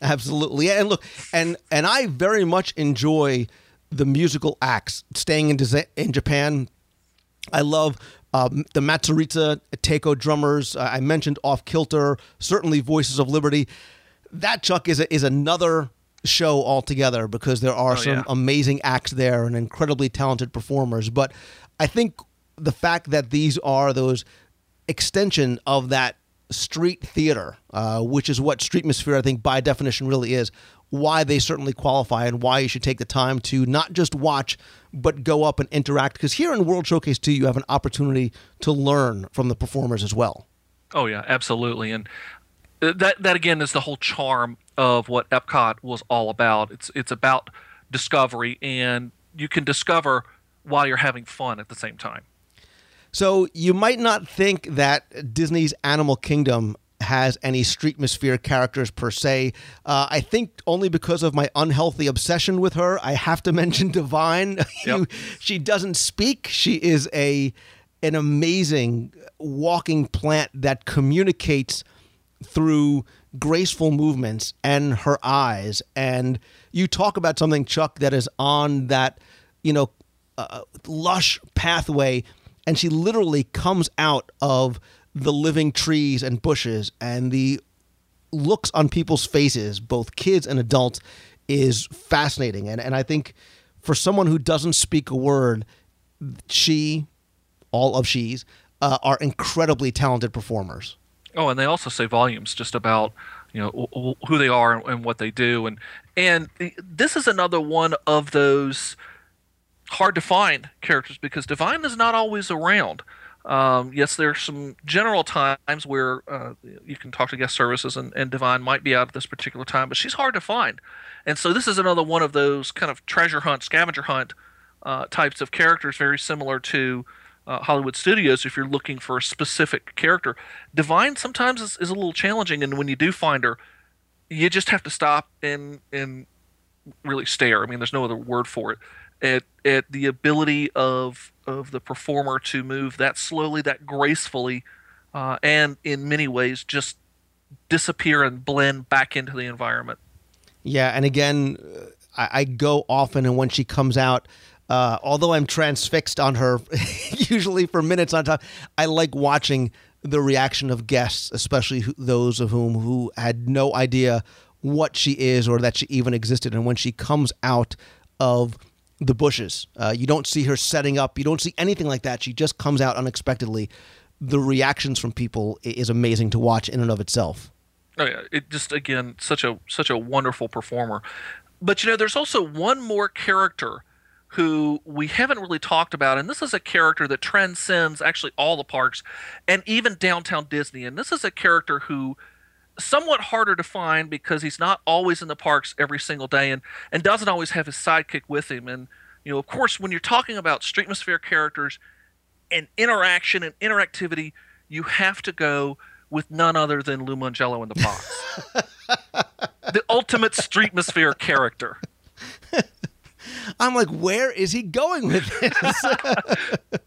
Speaker 5: Absolutely, and look, and and I very much enjoy the musical acts. Staying in in Japan, I love um, the Matsuriza Taiko drummers. Uh, I mentioned Off Kilter, certainly Voices of Liberty. That Chuck is a, is another show altogether because there are oh, some yeah. amazing acts there and incredibly talented performers. But I think the fact that these are those extension of that street theater, uh, which is what Streetmosphere, I think, by definition, really is, why they certainly qualify and why you should take the time to not just watch, but go up and interact. Because here in World Showcase 2, you have an opportunity to learn from the performers as well.
Speaker 6: Oh, yeah, absolutely. And uh, that, that again, is the whole charm of what Epcot was all about. It's it's about discovery, and you can discover while you're having fun at the same time.
Speaker 5: So you might not think that Disney's Animal Kingdom has any streetmosphere characters per se. Uh, I think only because of my unhealthy obsession with her, I have to mention DiVine. Yep. she doesn't speak. She is a an amazing walking plant that communicates through graceful movements and her eyes. And you talk about something, Chuck, that is on that, you know, uh, lush pathway, and she literally comes out of the living trees and bushes, and the looks on people's faces, both kids and adults, is fascinating. And and I think for someone who doesn't speak a word, she, all of she's, uh, are incredibly talented performers.
Speaker 6: Oh, and they also say volumes just about you know who they are and what they do, and and this is another one of those hard to find characters because DiVine is not always around. Um, yes, are some general times where uh, you can talk to guest services, and, and DiVine might be out at this particular time, but she's hard to find. And so this is another one of those kind of treasure hunt, scavenger hunt uh, types of characters, very similar to uh, Hollywood studios if you're looking for a specific character. DiVine sometimes is, is, a little challenging, and when you do find her, you just have to stop and and really stare. I mean, there's no other word for it. At at the ability of of the performer to move that slowly, that gracefully, uh, and in many ways just disappear and blend back into the environment.
Speaker 5: Yeah, and again, I, I go often, and when she comes out uh, although I'm transfixed on her, usually for minutes on time, I like watching the reaction of guests, especially those of whom who had no idea what she is or that she even existed. And when she comes out of the bushes, uh, you don't see her setting up, you don't see anything like that. She just comes out unexpectedly. The reactions from people is amazing to watch in and of itself.
Speaker 6: Oh yeah, it just again such a such a wonderful performer. But you know, there's also one more character who we haven't really talked about, and this is a character that transcends actually all the parks and even downtown Disney. And this is a character who somewhat harder to find because he's not always in the parks every single day and, and doesn't always have his sidekick with him. And you know, of course, when you're talking about Streetmosphere characters and interaction and interactivity, you have to go with none other than Lou Mongello in the box. the ultimate Streetmosphere character.
Speaker 5: I'm like, where is he going with this?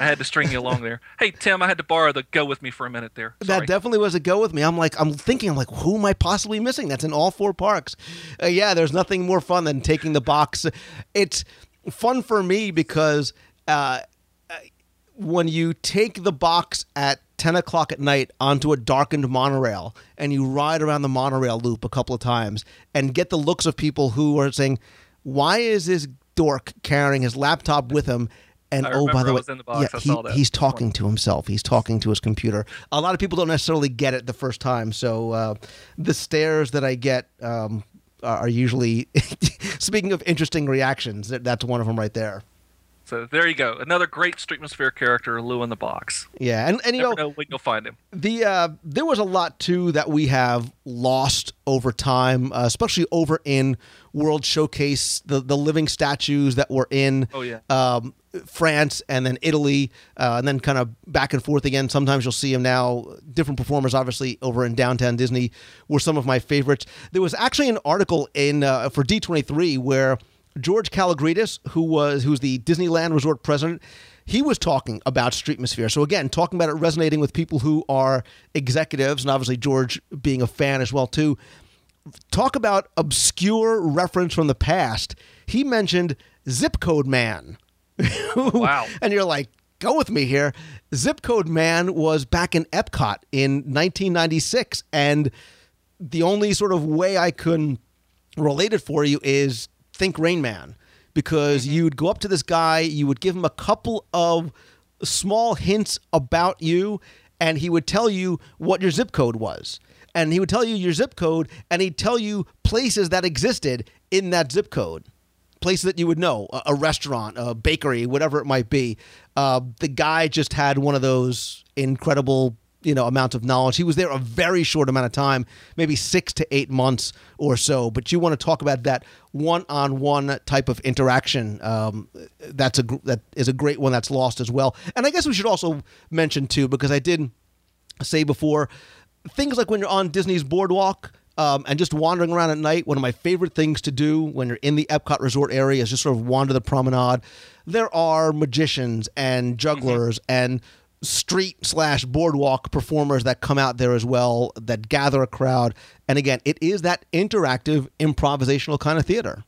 Speaker 6: I had to string you along there. Hey Tim, I had to borrow the go with me for a minute there. Sorry.
Speaker 5: that definitely was a go with me. I'm like, I'm thinking, I'm like, who am I possibly missing? That's in all four parks. Uh, yeah, there's nothing more fun than taking the box. It's fun for me because uh, when you take the box at 10 o'clock at night onto a darkened monorail and you ride around the monorail loop a couple of times and get the looks of people who are saying, why is this dork carrying his laptop with him? And
Speaker 6: I
Speaker 5: oh, by the way,
Speaker 6: the box.
Speaker 5: yeah, he- he's talking to himself. He's talking to his computer. A lot of people don't necessarily get it the first time. So uh, the stares that I get um, are are usually, speaking of interesting reactions, that's one of them right there.
Speaker 6: So there you go. Another great Streetmosphere character, Lou in the box.
Speaker 5: Yeah, and and you
Speaker 6: Never
Speaker 5: know
Speaker 6: know when you'll find him.
Speaker 5: the uh, there was a lot too that we have lost over time, uh, especially over in World Showcase. The the living statues that were in
Speaker 6: Oh, yeah.
Speaker 5: um, France and then Italy, uh, and then kind of back and forth again. Sometimes you'll see them now. Different performers, obviously, over in downtown Disney were some of my favorites. There was actually an article in uh, for D twenty three where George Kalogridis, who was who's the Disneyland Resort president, he was talking about Streetmosphere. So again, talking about it resonating with people who are executives, and obviously George being a fan as well too. Talk about obscure reference from the past. He mentioned Zip Code Man.
Speaker 6: Wow.
Speaker 5: and you're like, go with me here. Zip Code Man was back in Epcot in 1996, and the only sort of way I can relate it for you is think Rain Man, because you'd go up to this guy, you would give him a couple of small hints about you, and he would tell you what your zip code was. And he would tell you your zip code, and he'd tell you places that existed in that zip code. Places that you would know a, a restaurant a bakery whatever it might be. Uh, the guy just had one of those incredible you know amounts of knowledge he was there a very short amount of time maybe six to eight months or so but you want to talk about that one-on-one type of interaction um, that's a that is a great one that's lost as well and i guess we should also mention too because i did say before things like when you're on Disney's boardwalk um, and just wandering around at night. One of my favorite things to do when you're in the Epcot Resort area is just sort of wander the promenade. There are magicians and jugglers and street slash boardwalk performers that come out there as well that gather a crowd. And again, it is that interactive improvisational kind of theater.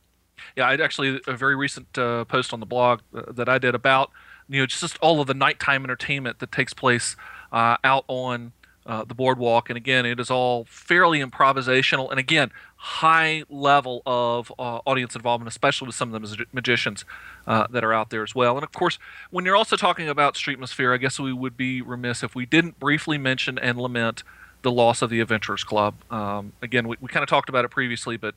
Speaker 6: Yeah, I actually a very recent uh, post on the blog uh, that I did about you know just all of the nighttime entertainment that takes place uh, out on uh, the boardwalk, and again, it is all fairly improvisational, and again, high level of uh, audience involvement, especially with some of the magi- magicians uh, that are out there as well. And of course, when you're also talking about Streetmosphere, I guess we would be remiss if we didn't briefly mention and lament the loss of the Adventurers Club. Um, again, we, we kind of talked about it previously, but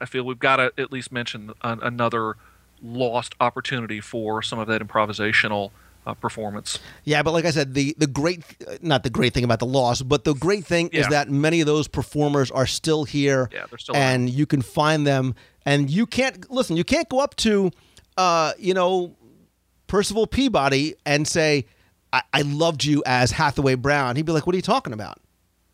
Speaker 6: I feel we've got to at least mention an, another lost opportunity for some of that improvisational uh, performance.
Speaker 5: Yeah, but like I said, the the great not the great thing about the loss, but the great thing is that many of those performers are still here.
Speaker 6: Yeah, they're still
Speaker 5: and you can find them. And you can't listen. You can't go up to, uh, you know, Percival Peabody and say, I, "I loved you as Hathaway Browne." He'd be like, "What are you talking about?"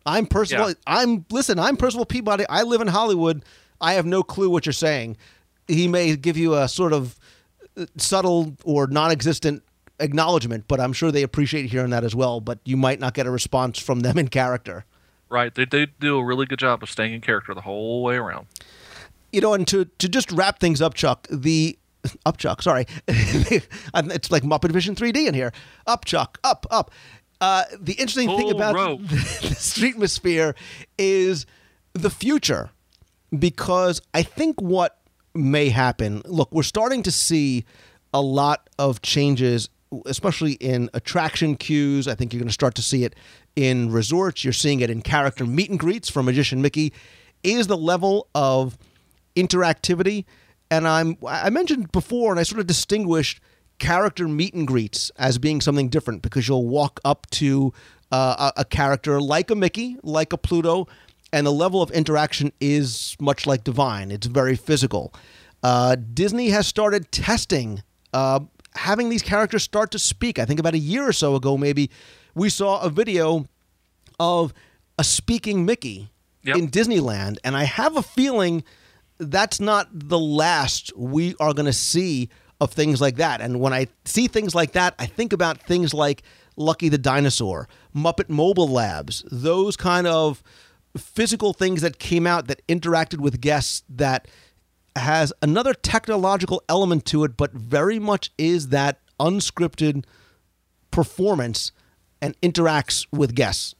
Speaker 5: I'm Percival.
Speaker 6: Yeah.
Speaker 5: I'm listen. I'm Percival Peabody. I live in Hollywood. I have no clue what you're saying. He may give you a sort of uh, subtle or non-existent acknowledgement, but I'm sure they appreciate hearing that as well. But you might not get a response from them in character.
Speaker 6: Right? They, they do a really good job of staying in character the whole way around.
Speaker 5: You know, and to to just wrap things up, Chuck. The up, Chuck. Sorry, it's like Muppet Vision 3D in here. Up, Chuck. Up, up. Uh, the interesting thing about
Speaker 6: rope.
Speaker 5: the, the Streetmosphere is the future, because I think what may happen. Look, we're starting to see a lot of changes, especially in attraction queues. I think you're going to start to see it in resorts, you're seeing it in character meet and greets from Magician Mickey, is the level of interactivity. And I'm I mentioned before, and I sort of distinguished character meet and greets as being something different because you'll walk up to uh, a, a character like a Mickey, like a Pluto, and the level of interaction is much like DiVine. It's very physical. Uh, Disney has started testing uh, having these characters start to speak. I think about a year or so ago, maybe we saw a video of a speaking Mickey
Speaker 6: Yep.
Speaker 5: in Disneyland, and I have a feeling that's not the last we are going to see of things like that. And when I see things like that, I think about things like Lucky the Dinosaur, Muppet Mobile Labs, those kind of physical things that came out that interacted with guests that has another technological element to it, but very much is that unscripted performance and interacts with guests.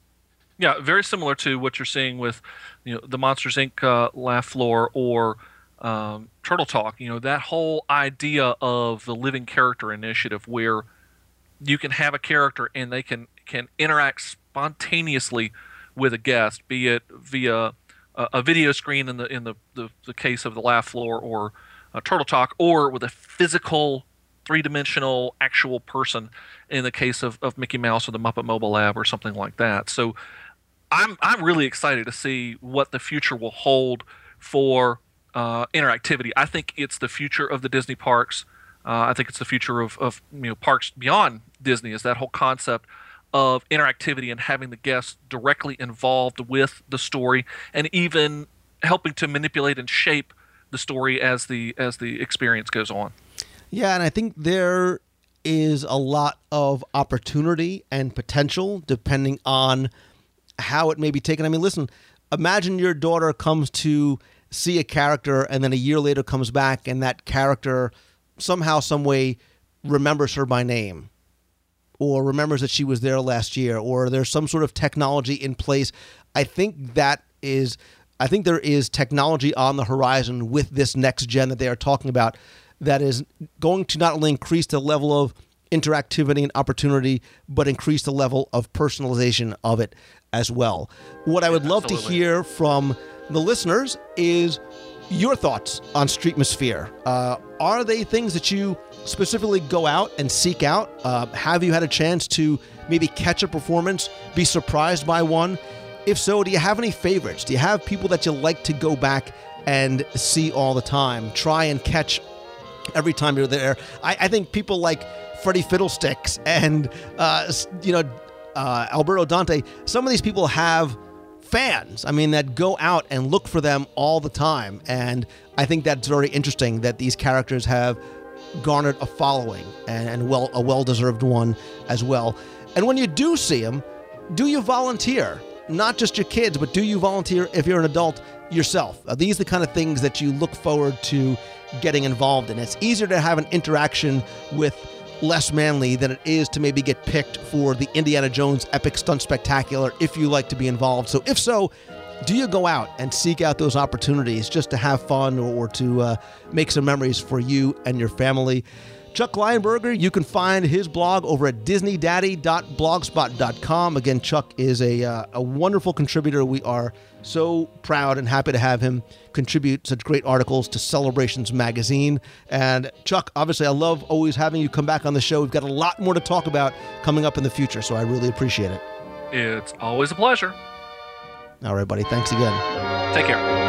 Speaker 6: Yeah, very similar to what you're seeing with, you know, the Monsters Inc. Uh, laugh floor or um, Turtle Talk. You know, that whole idea of the living character initiative, where you can have a character and they can can interact spontaneously with a guest, be it via a, a video screen in the in the, the, the case of the laugh floor or Turtle Talk, or with a physical three dimensional actual person in the case of, of Mickey Mouse or the Muppet Mobile Lab or something like that. So I'm I'm really excited to see what the future will hold for uh, interactivity. I think it's the future of the Disney parks. Uh, I think it's the future of, of you know parks beyond Disney. Is that whole concept of interactivity and having the guests directly involved with the story and even helping to manipulate and shape the story as the as the experience goes on.
Speaker 5: Yeah, and I think there is a lot of opportunity and potential depending on how it may be taken. I mean, listen, imagine your daughter comes to see a character and then a year later comes back and that character somehow, some way remembers her by name or remembers that she was there last year or there's some sort of technology in place. I think that is I think there is technology on the horizon with this next gen that they are talking about that is going to not only increase the level of interactivity and opportunity, but increase the level of personalization of it as well. What I would love to hear from the listeners is your thoughts on Streetmosphere. Uh, are they things that you specifically go out and seek out? Uh, have you had a chance to maybe catch a performance, be surprised by one? If so, do you have any favorites? Do you have people that you like to go back and see all the time? Try and catch every time you're there. I, I think people like Freddie Fiddlesticks and uh, you know uh, Alberto Dante. Some of these people have fans. I mean, that go out and look for them all the time, and I think that's very interesting that these characters have garnered a following and, and well a well deserved one as well. And when you do see them, do you volunteer? Not just your kids, but do you volunteer if you're an adult yourself? Are these the kind of things that you look forward to getting involved in? It's easier to have an interaction with less manly than it is to maybe get picked for the Indiana Jones Epic Stunt Spectacular if you like to be involved. So, if so, do you go out and seek out those opportunities just to have fun or, to uh, make some memories for you and your family? Chuck Lionberger, you can find his blog over at disneydaddy.blogspot.com. Again, Chuck is a, uh, a wonderful contributor. We are so proud and happy to have him contribute such great articles to Celebrations magazine. And Chuck, obviously, I love always having you come back on the show. We've got a lot more to talk about coming up in the future, so I really appreciate it.
Speaker 6: It's always a pleasure.
Speaker 5: All right, buddy. Thanks again.
Speaker 6: Take care.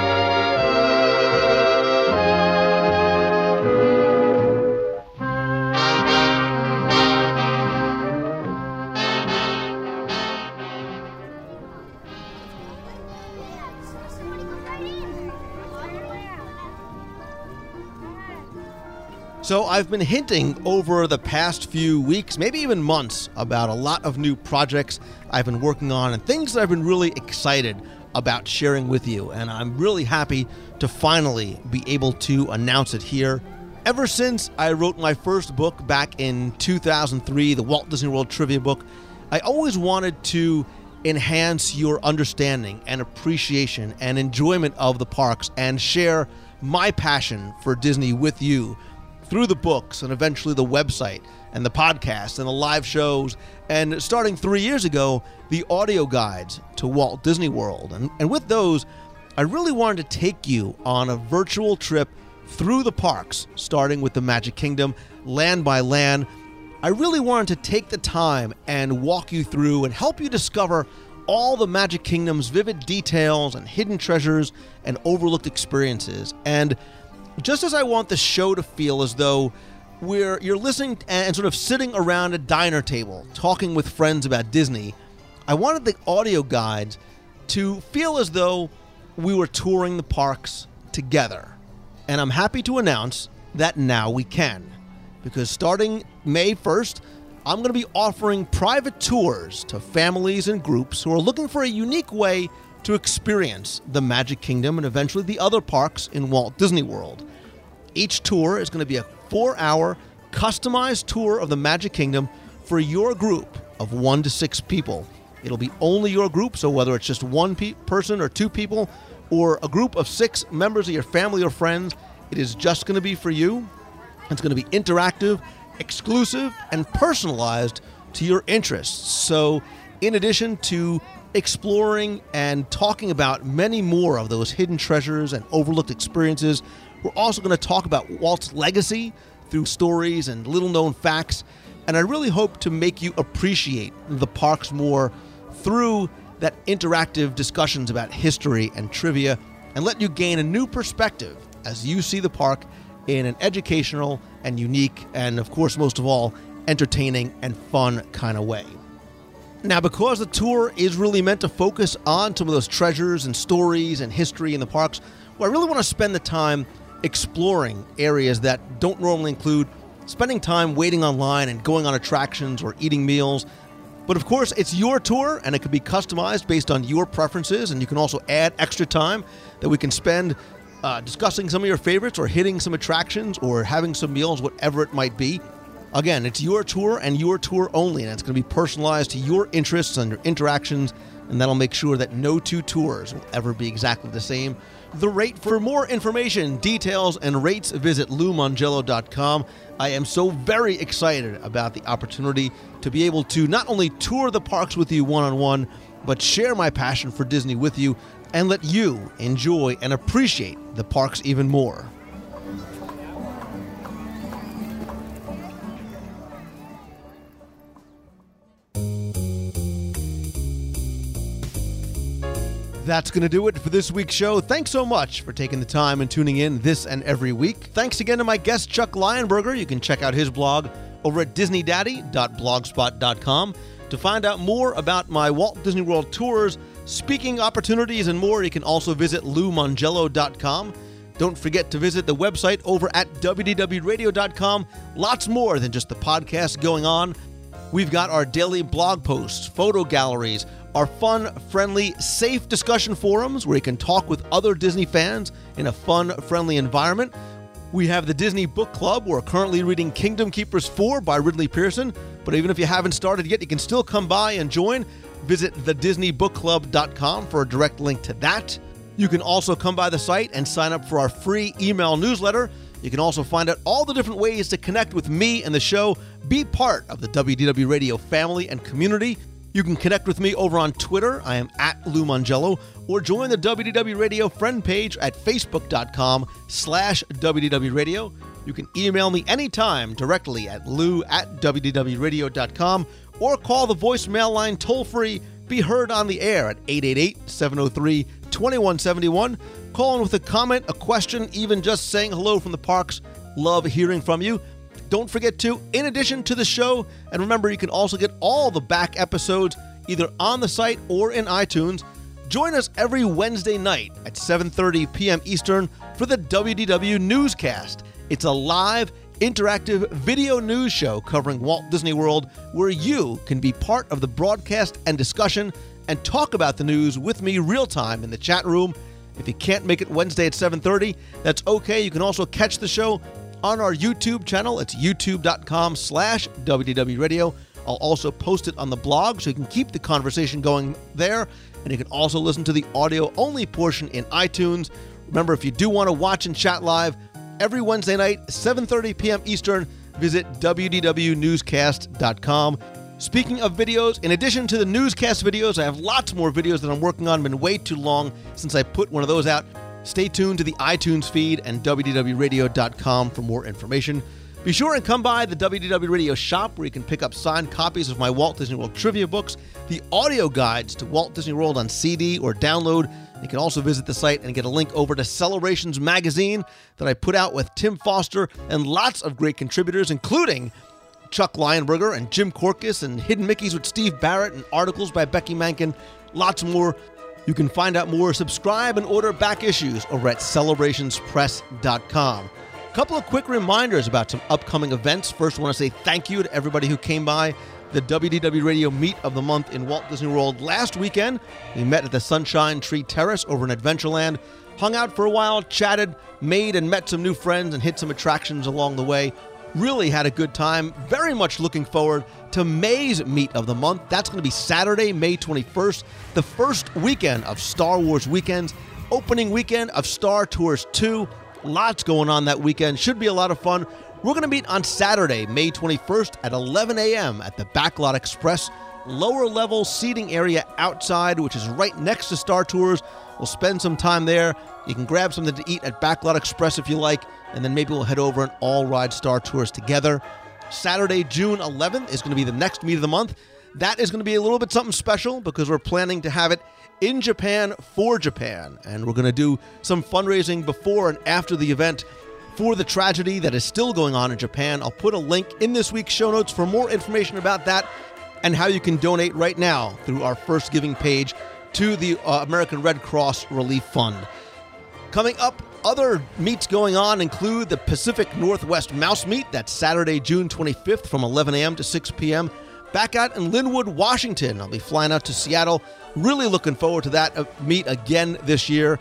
Speaker 5: So I've been hinting over the past few weeks, maybe even months, about a lot of new projects I've been working on and things that I've been really excited about sharing with you. And I'm really happy to finally be able to announce it here. Ever since I wrote my first book back in 2003, the Walt Disney World Trivia book, I always wanted to enhance your understanding and appreciation and enjoyment of the parks and share my passion for Disney with you through the books and eventually the website and the podcast and the live shows, and starting three years ago, the audio guides to Walt Disney World. And, and with those, I really wanted to take you on a virtual trip through the parks, starting with the Magic Kingdom, land by land. I really wanted to take the time and walk you through and help you discover all the Magic Kingdom's vivid details and hidden treasures and overlooked experiences. And just as I want the show to feel as though we're you're listening and sort of sitting around a diner table talking with friends about Disney, I wanted the audio guides to feel as though we were touring the parks together. And I'm happy to announce that now we can. Because starting May 1st, I'm going to be offering private tours to families and groups who are looking for a unique way to experience the Magic Kingdom and eventually the other parks in Walt Disney World. Each tour is going to be a four hour customized tour of the Magic Kingdom for your group of one to six people. It'll be only your group, so whether it's just one pe- person or two people, or a group of six members of your family or friends, it is just going to be for you. It's going to be interactive, exclusive, and personalized to your interests. So, in addition to exploring and talking about many more of those hidden treasures and overlooked experiences, we're also going to talk about Walt's legacy through stories and little known facts. And I really hope to make you appreciate the parks more through that interactive discussions about history and trivia and let you gain a new perspective as you see the park in an educational and unique and of course most of all entertaining and fun kind of way. Now, because the tour is really meant to focus on some of those treasures and stories and history in the parks, well, I really want to spend the time exploring areas that don't normally include spending time waiting online and going on attractions or eating meals but of course, it's your tour and it can be customized based on your preferences. And you can also add extra time that we can spend uh, discussing some of your favorites or hitting some attractions or having some meals, whatever it might be. Again, it's your tour and your tour only, and it's going to be personalized to your interests and your interactions, and that'll make sure that no two tours will ever be exactly the same. The rate for more information, details, and rates, visit loumongello.com. I am so very excited about the opportunity to be able to not only tour the parks with you one on one, but share my passion for Disney with you and let you enjoy and appreciate the parks even more. That's going to do it for this week's show. Thanks so much for taking the time and tuning in this and every week. Thanks again to my guest, Chuck Lionberger. You can check out his blog over at disneydaddy.blogspot.com. To find out more about my Walt Disney World tours, speaking opportunities, and more, you can also visit loumongello.com. Don't forget to visit the website over at wdwradio.com. Lots more than just the podcast going on. We've got our daily blog posts, photo galleries, our fun, friendly, safe discussion forums where you can talk with other Disney fans in a fun, friendly environment. We have the Disney Book Club. We're currently reading Kingdom Keepers 4 by Ridley Pearson, but even if you haven't started yet, you can still come by and join. Visit thedisneybookclub.com for a direct link to that. You can also come by the site and sign up for our free email newsletter. You can also find out all the different ways to connect with me and the show, be part of the WDW Radio family and community. You can connect with me over on Twitter. I am at Lou Mongello, or join the WDW Radio friend page at facebook.com slash WDW Radio. You can email me anytime directly at lou at WDWRadio.com or call the voicemail line toll free. Be heard on the air at 888 703 2171. Call in with a comment, a question, even just saying hello from the parks. Love hearing from you. Don't forget to, in addition to the show, and remember you can also get all the back episodes either on the site or in iTunes. Join us every Wednesday night at 7:30 p.m. Eastern for the WDW Newscast. It's a live, interactive video news show covering Walt Disney World where you can be part of the broadcast and discussion and talk about the news with me real time in the chat room. If you can't make it Wednesday at 7:30, that's okay. You can also catch the show on our YouTube channel. It's youtube.com slash WDW Radio. I'll also post it on the blog so you can keep the conversation going there. And you can also listen to the audio only portion in iTunes. Remember, if you do want to watch and chat live, every Wednesday night, 7.30 p.m. Eastern, visit wdwnewscast.com. Speaking of videos, in addition to the newscast videos, I have lots more videos that I'm working on. Been way too long since I put one of those out. Stay tuned to the iTunes feed and wdwradio.com for more information. Be sure and come by the WDW Radio shop where you can pick up signed copies of my Walt Disney World trivia books, the audio guides to Walt Disney World on CD or download. You can also visit the site and get a link over to Celebrations magazine that I put out with Tim Foster and lots of great contributors, including Chuck Lionberger and Jim Korkis and Hidden Mickeys with Steve Barrett and articles by Becky Mankin. Lots more. You can find out more, subscribe, and order back issues over at celebrationspress.com. A couple of quick reminders about some upcoming events. First, I want to say thank you to everybody who came by the WDW Radio Meet of the Month in Walt Disney World last weekend. We met at the Sunshine Tree Terrace over in Adventureland, hung out for a while, chatted, made and met some new friends, and hit some attractions along the way. Really had a good time. Very much looking forward to May's Meet of the Month. That's going to be Saturday, May 21st, the first weekend of Star Wars weekends, opening weekend of Star Tours 2. Lots going on that weekend. Should be a lot of fun. We're going to meet on Saturday, May 21st at 11 a.m. at the Backlot Express lower level seating area outside, which is right next to Star Tours. We'll spend some time there. You can grab something to eat at Backlot Express if you like, and then maybe we'll head over and all ride Star Tours together. Saturday, June 11th is going to be the next meet of the month. That is going to be a little bit something special because we're planning to have it in Japan for Japan. And we're going to do some fundraising before and after the event for the tragedy that is still going on in Japan. I'll put a link in this week's show notes for more information about that and how you can donate right now through our first giving page to the uh, American Red Cross Relief Fund. Coming up, other meets going on include the Pacific Northwest Mouse Meet. That's Saturday, June 25th from 11 a.m. to 6 p.m. Back out in Lynnwood, Washington. I'll be flying out to Seattle. Really looking forward to that uh, meet again this year.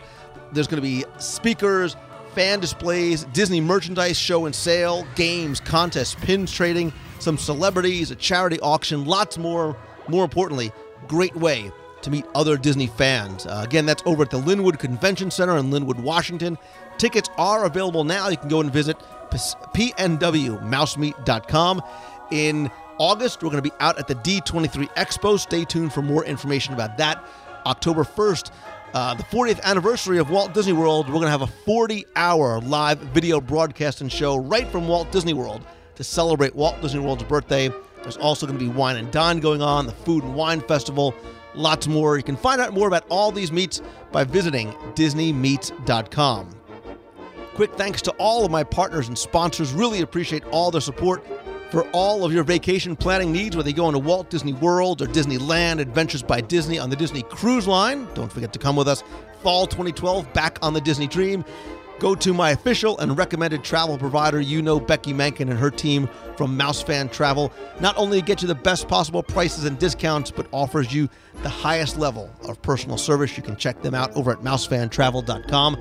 Speaker 5: There's going to be speakers, fan displays, Disney merchandise show and sale, games, contests, pins trading, some celebrities, a charity auction, lots more. More importantly, great way to meet other Disney fans. Uh, again, that's over at the Lynnwood Convention Center in Lynnwood, Washington. Tickets are available now. You can go and visit pnwmousemeet.com. In August, we're going to be out at the D23 Expo. Stay tuned for more information about that. October 1st, uh, the 40th anniversary of Walt Disney World, we're going to have a 40 hour live video broadcast and show right from Walt Disney World to celebrate Walt Disney World's birthday. There's also going to be Wine and Dine going on, the Food and Wine Festival, lots more. You can find out more about all these meets by visiting DisneyMeets.com. Quick thanks to all of my partners and sponsors. Really appreciate all their support for all of your vacation planning needs, whether you go into Walt Disney World or Disneyland, Adventures by Disney on the Disney Cruise Line. Don't forget to come with us fall 2012 back on the Disney Dream. Go to my official and recommended travel provider. You know Becky Mankin and her team from Mousefan Travel. Not only get you the best possible prices and discounts, but offers you the highest level of personal service. You can check them out over at mousefantravel.com.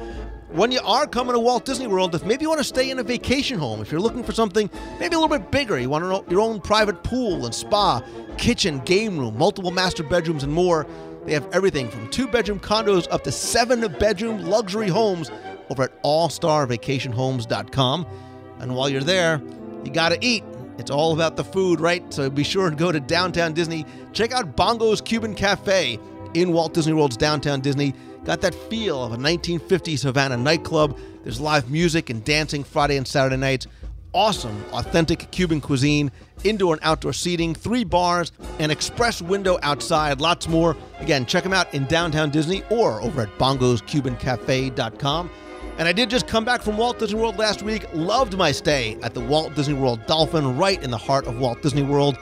Speaker 5: When you are coming to Walt Disney World, if maybe you want to stay in a vacation home, if you're looking for something maybe a little bit bigger, you want your own private pool and spa, kitchen, game room, multiple master bedrooms, and more, they have everything from two bedroom condos up to seven bedroom luxury homes over at allstarvacationhomes.com. And while you're there, you got to eat. It's all about the food, right? So be sure to go to downtown Disney. Check out Bongo's Cuban Cafe in Walt Disney World's downtown Disney. Got that feel of a 1950s Havana nightclub. There's live music and dancing Friday and Saturday nights. Awesome, authentic Cuban cuisine, indoor and outdoor seating, three bars, an express window outside, lots more. Again, check them out in downtown Disney or over at bongoscubancafe.com. And I did just come back from Walt Disney World last week. Loved my stay at the Walt Disney World Dolphin, right in the heart of Walt Disney World.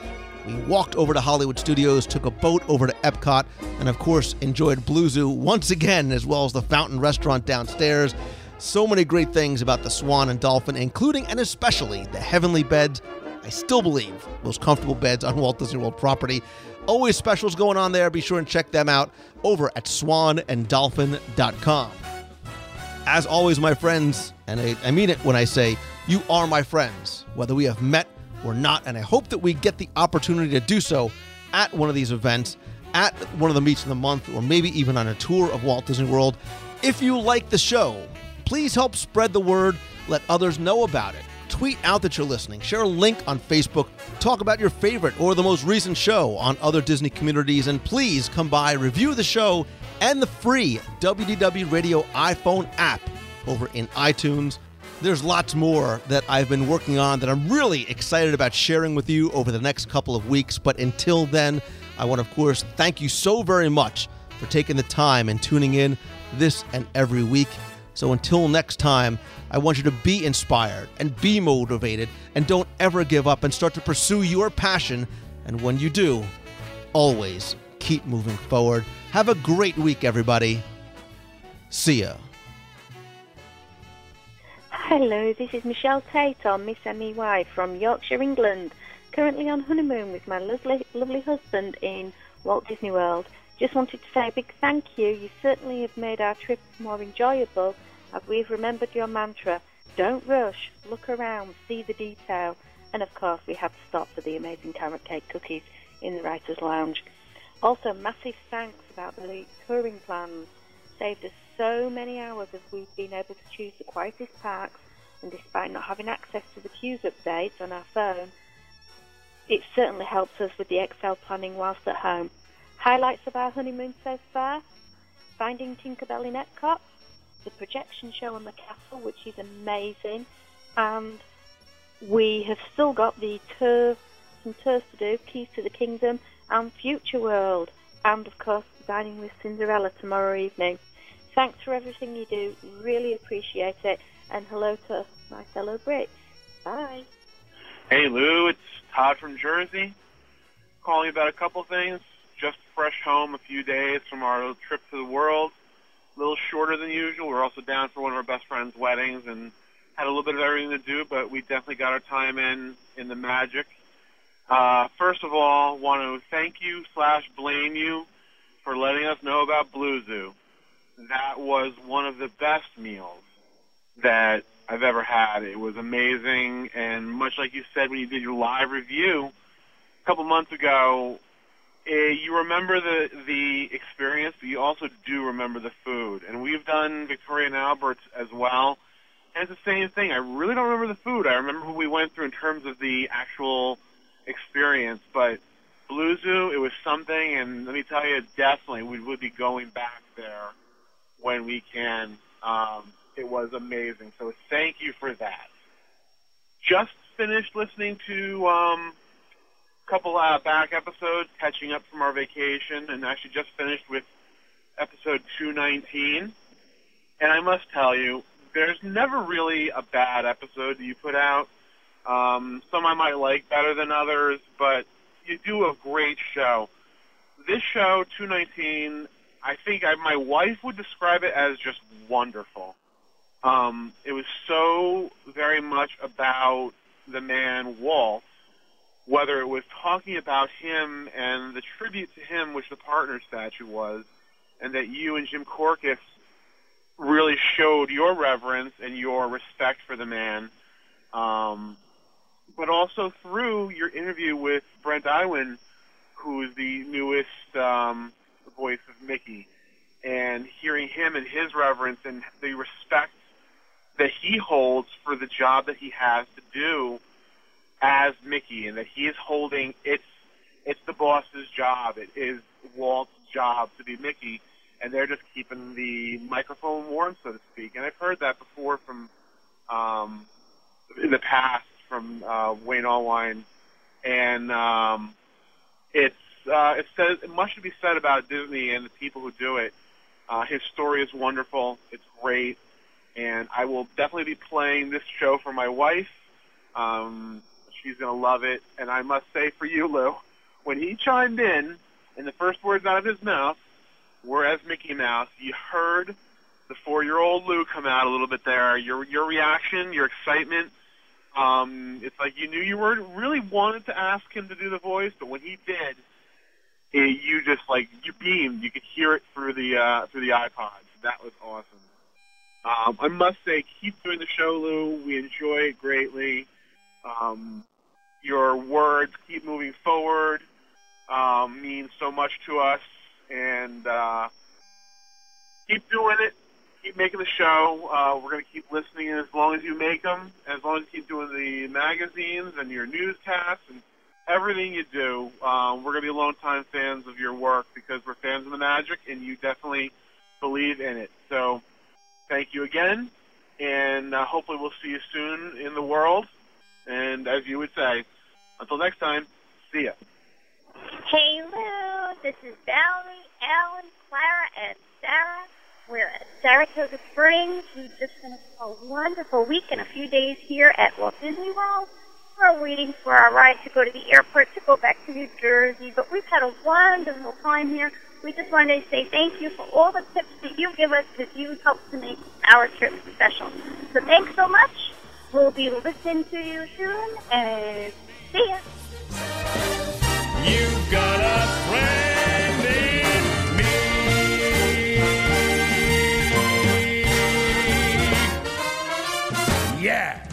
Speaker 5: We walked over to Hollywood Studios, took a boat over to Epcot, and of course enjoyed Blue Zoo once again, as well as the Fountain Restaurant downstairs. So many great things about the Swan and Dolphin, including and especially the Heavenly Beds. I still believe most comfortable beds on Walt Disney World property. Always specials going on there. Be sure and check them out over at swananddolphin.com. As always, my friends, and I, I, mean it when I say you are my friends, whether we have met or not, and I hope that we get the opportunity to do so at one of these events, at one of the meets of the month, or maybe even on a tour of Walt Disney World. If you like the show, please help spread the word, let others know about it. Tweet out that you're listening, share a link on Facebook, talk about your favorite or the most recent show on other Disney communities, and please come by, review the show and the free WDW Radio iPhone app over in iTunes. There's lots more that I've been working on that I'm really excited about sharing with you over the next couple of weeks. But until then, I want to, of course, thank you so very much for taking the time and tuning in this and every week. So until next time, I want you to be inspired and be motivated and don't ever give up and start to pursue your passion. And when you do, always keep moving forward. Have a great week, everybody. See ya.
Speaker 7: Hello, this is Michelle Tate on Miss MEY from Yorkshire, England. Currently on honeymoon with my lovely, lovely husband in Walt Disney World. Just wanted to say a big thank you. You certainly have made our trip more enjoyable as we've remembered your mantra. Don't rush, look around, see the detail. And of course, we had to stop for the amazing carrot cake cookies in the Writers' Lounge. Also, massive thanks about the touring plans. Saved us so many hours as we've been able to choose the quietest parks, and despite not having access to the queues updates on our phone, it certainly helps us with the Excel planning whilst at home. Highlights of our honeymoon so far Finding Tinkerbell in Epcot, the projection show on the castle, which is amazing, and we have still got the tour, some tours to do, Keys to the Kingdom and Future World, and of course, dining with Cinderella tomorrow evening. Thanks for everything you do. Really appreciate it. And hello to my fellow Brits. Bye.
Speaker 8: Hey Lou, it's Todd from Jersey. Calling about a couple things. Just fresh home a few days from our trip to the world. A little shorter than usual. We're also down for one of our best friends' weddings and had a little bit of everything to do, but we definitely got our time in in the magic. Uh, first of all, want to thank you slash blame you for letting us know about Blue Zoo. That was one of the best meals that I've ever had. It was amazing, and much like you said when you did your live review a couple months ago, eh, you remember the the experience, but you also do remember the food. And we've done Victoria and Albert's as well, and it's the same thing. I really don't remember the food. I remember what we went through in terms of the actual experience, but Blue Zoo, it was something, and let me tell you, definitely we would be going back there when we can. Um, it was amazing. So thank you for that. Just finished listening to um, a couple uh, back episodes, catching up from our vacation, and actually just finished with episode 219. And I must tell you, there's never really a bad episode that you put out. Um, some I might like better than others, but you do a great show. This show, 219, I think I, my wife would describe it as just wonderful. Um, it was so very much about the man Walt, whether it was talking about him and the tribute to him, which the partner statue was, and that you and Jim Korkis really showed your reverence and your respect for the man. Um, but also through your interview with Bret Iwan, who is the newest um, voice of Mickey, and hearing him and his reverence and the respect that he holds for the job that he has to do as Mickey, and that he is holding it's it's the boss's job. It is Walt's job to be Mickey, and they're just keeping the microphone warm, so to speak. And I've heard that before from um, in the past from uh, Wayne Allwine, and um, it's uh, it says much to be said about Disney and the people who do it. Uh, his story is wonderful. It's great, and I will definitely be playing this show for my wife. Um, she's gonna love it, and I must say for you, Lou, when he chimed in, and the first words out of his mouth were as Mickey Mouse, you heard the four-year-old Lou come out a little bit there. Your your reaction, your excitement. Um, it's like you knew you were really wanted to ask him to do the voice, but when he did, it, you just like you beamed. You could hear it through the uh, through the iPods. That was awesome. Um, I must say, keep doing the show, Lou. We enjoy it greatly. Um, your words keep moving forward um, mean so much to us, and uh, keep doing it. Keep making the show. Uh, we're going to keep listening as long as you make them, as long as you keep doing the magazines and your newscasts and everything you do. Um, we're going to be longtime fans of your work because we're fans of the magic, and you definitely believe in it. So, thank you again, and uh, hopefully we'll see you soon in the world. And as you would say, until next time, see ya.
Speaker 9: Hey Lou, this is Valerie, Alan, Clara, and Sarah. We're at Saratoga Springs. We just finished a wonderful week and a few days here at Walt Disney World. We're waiting for our ride to go to the airport to go back to New Jersey, but we've had a wonderful time here. We just wanted to say thank you for all the tips that you give us because you help to make our trip special. So thanks so much. We'll be listening to you soon, and see ya.
Speaker 4: You've got a friend. yeah.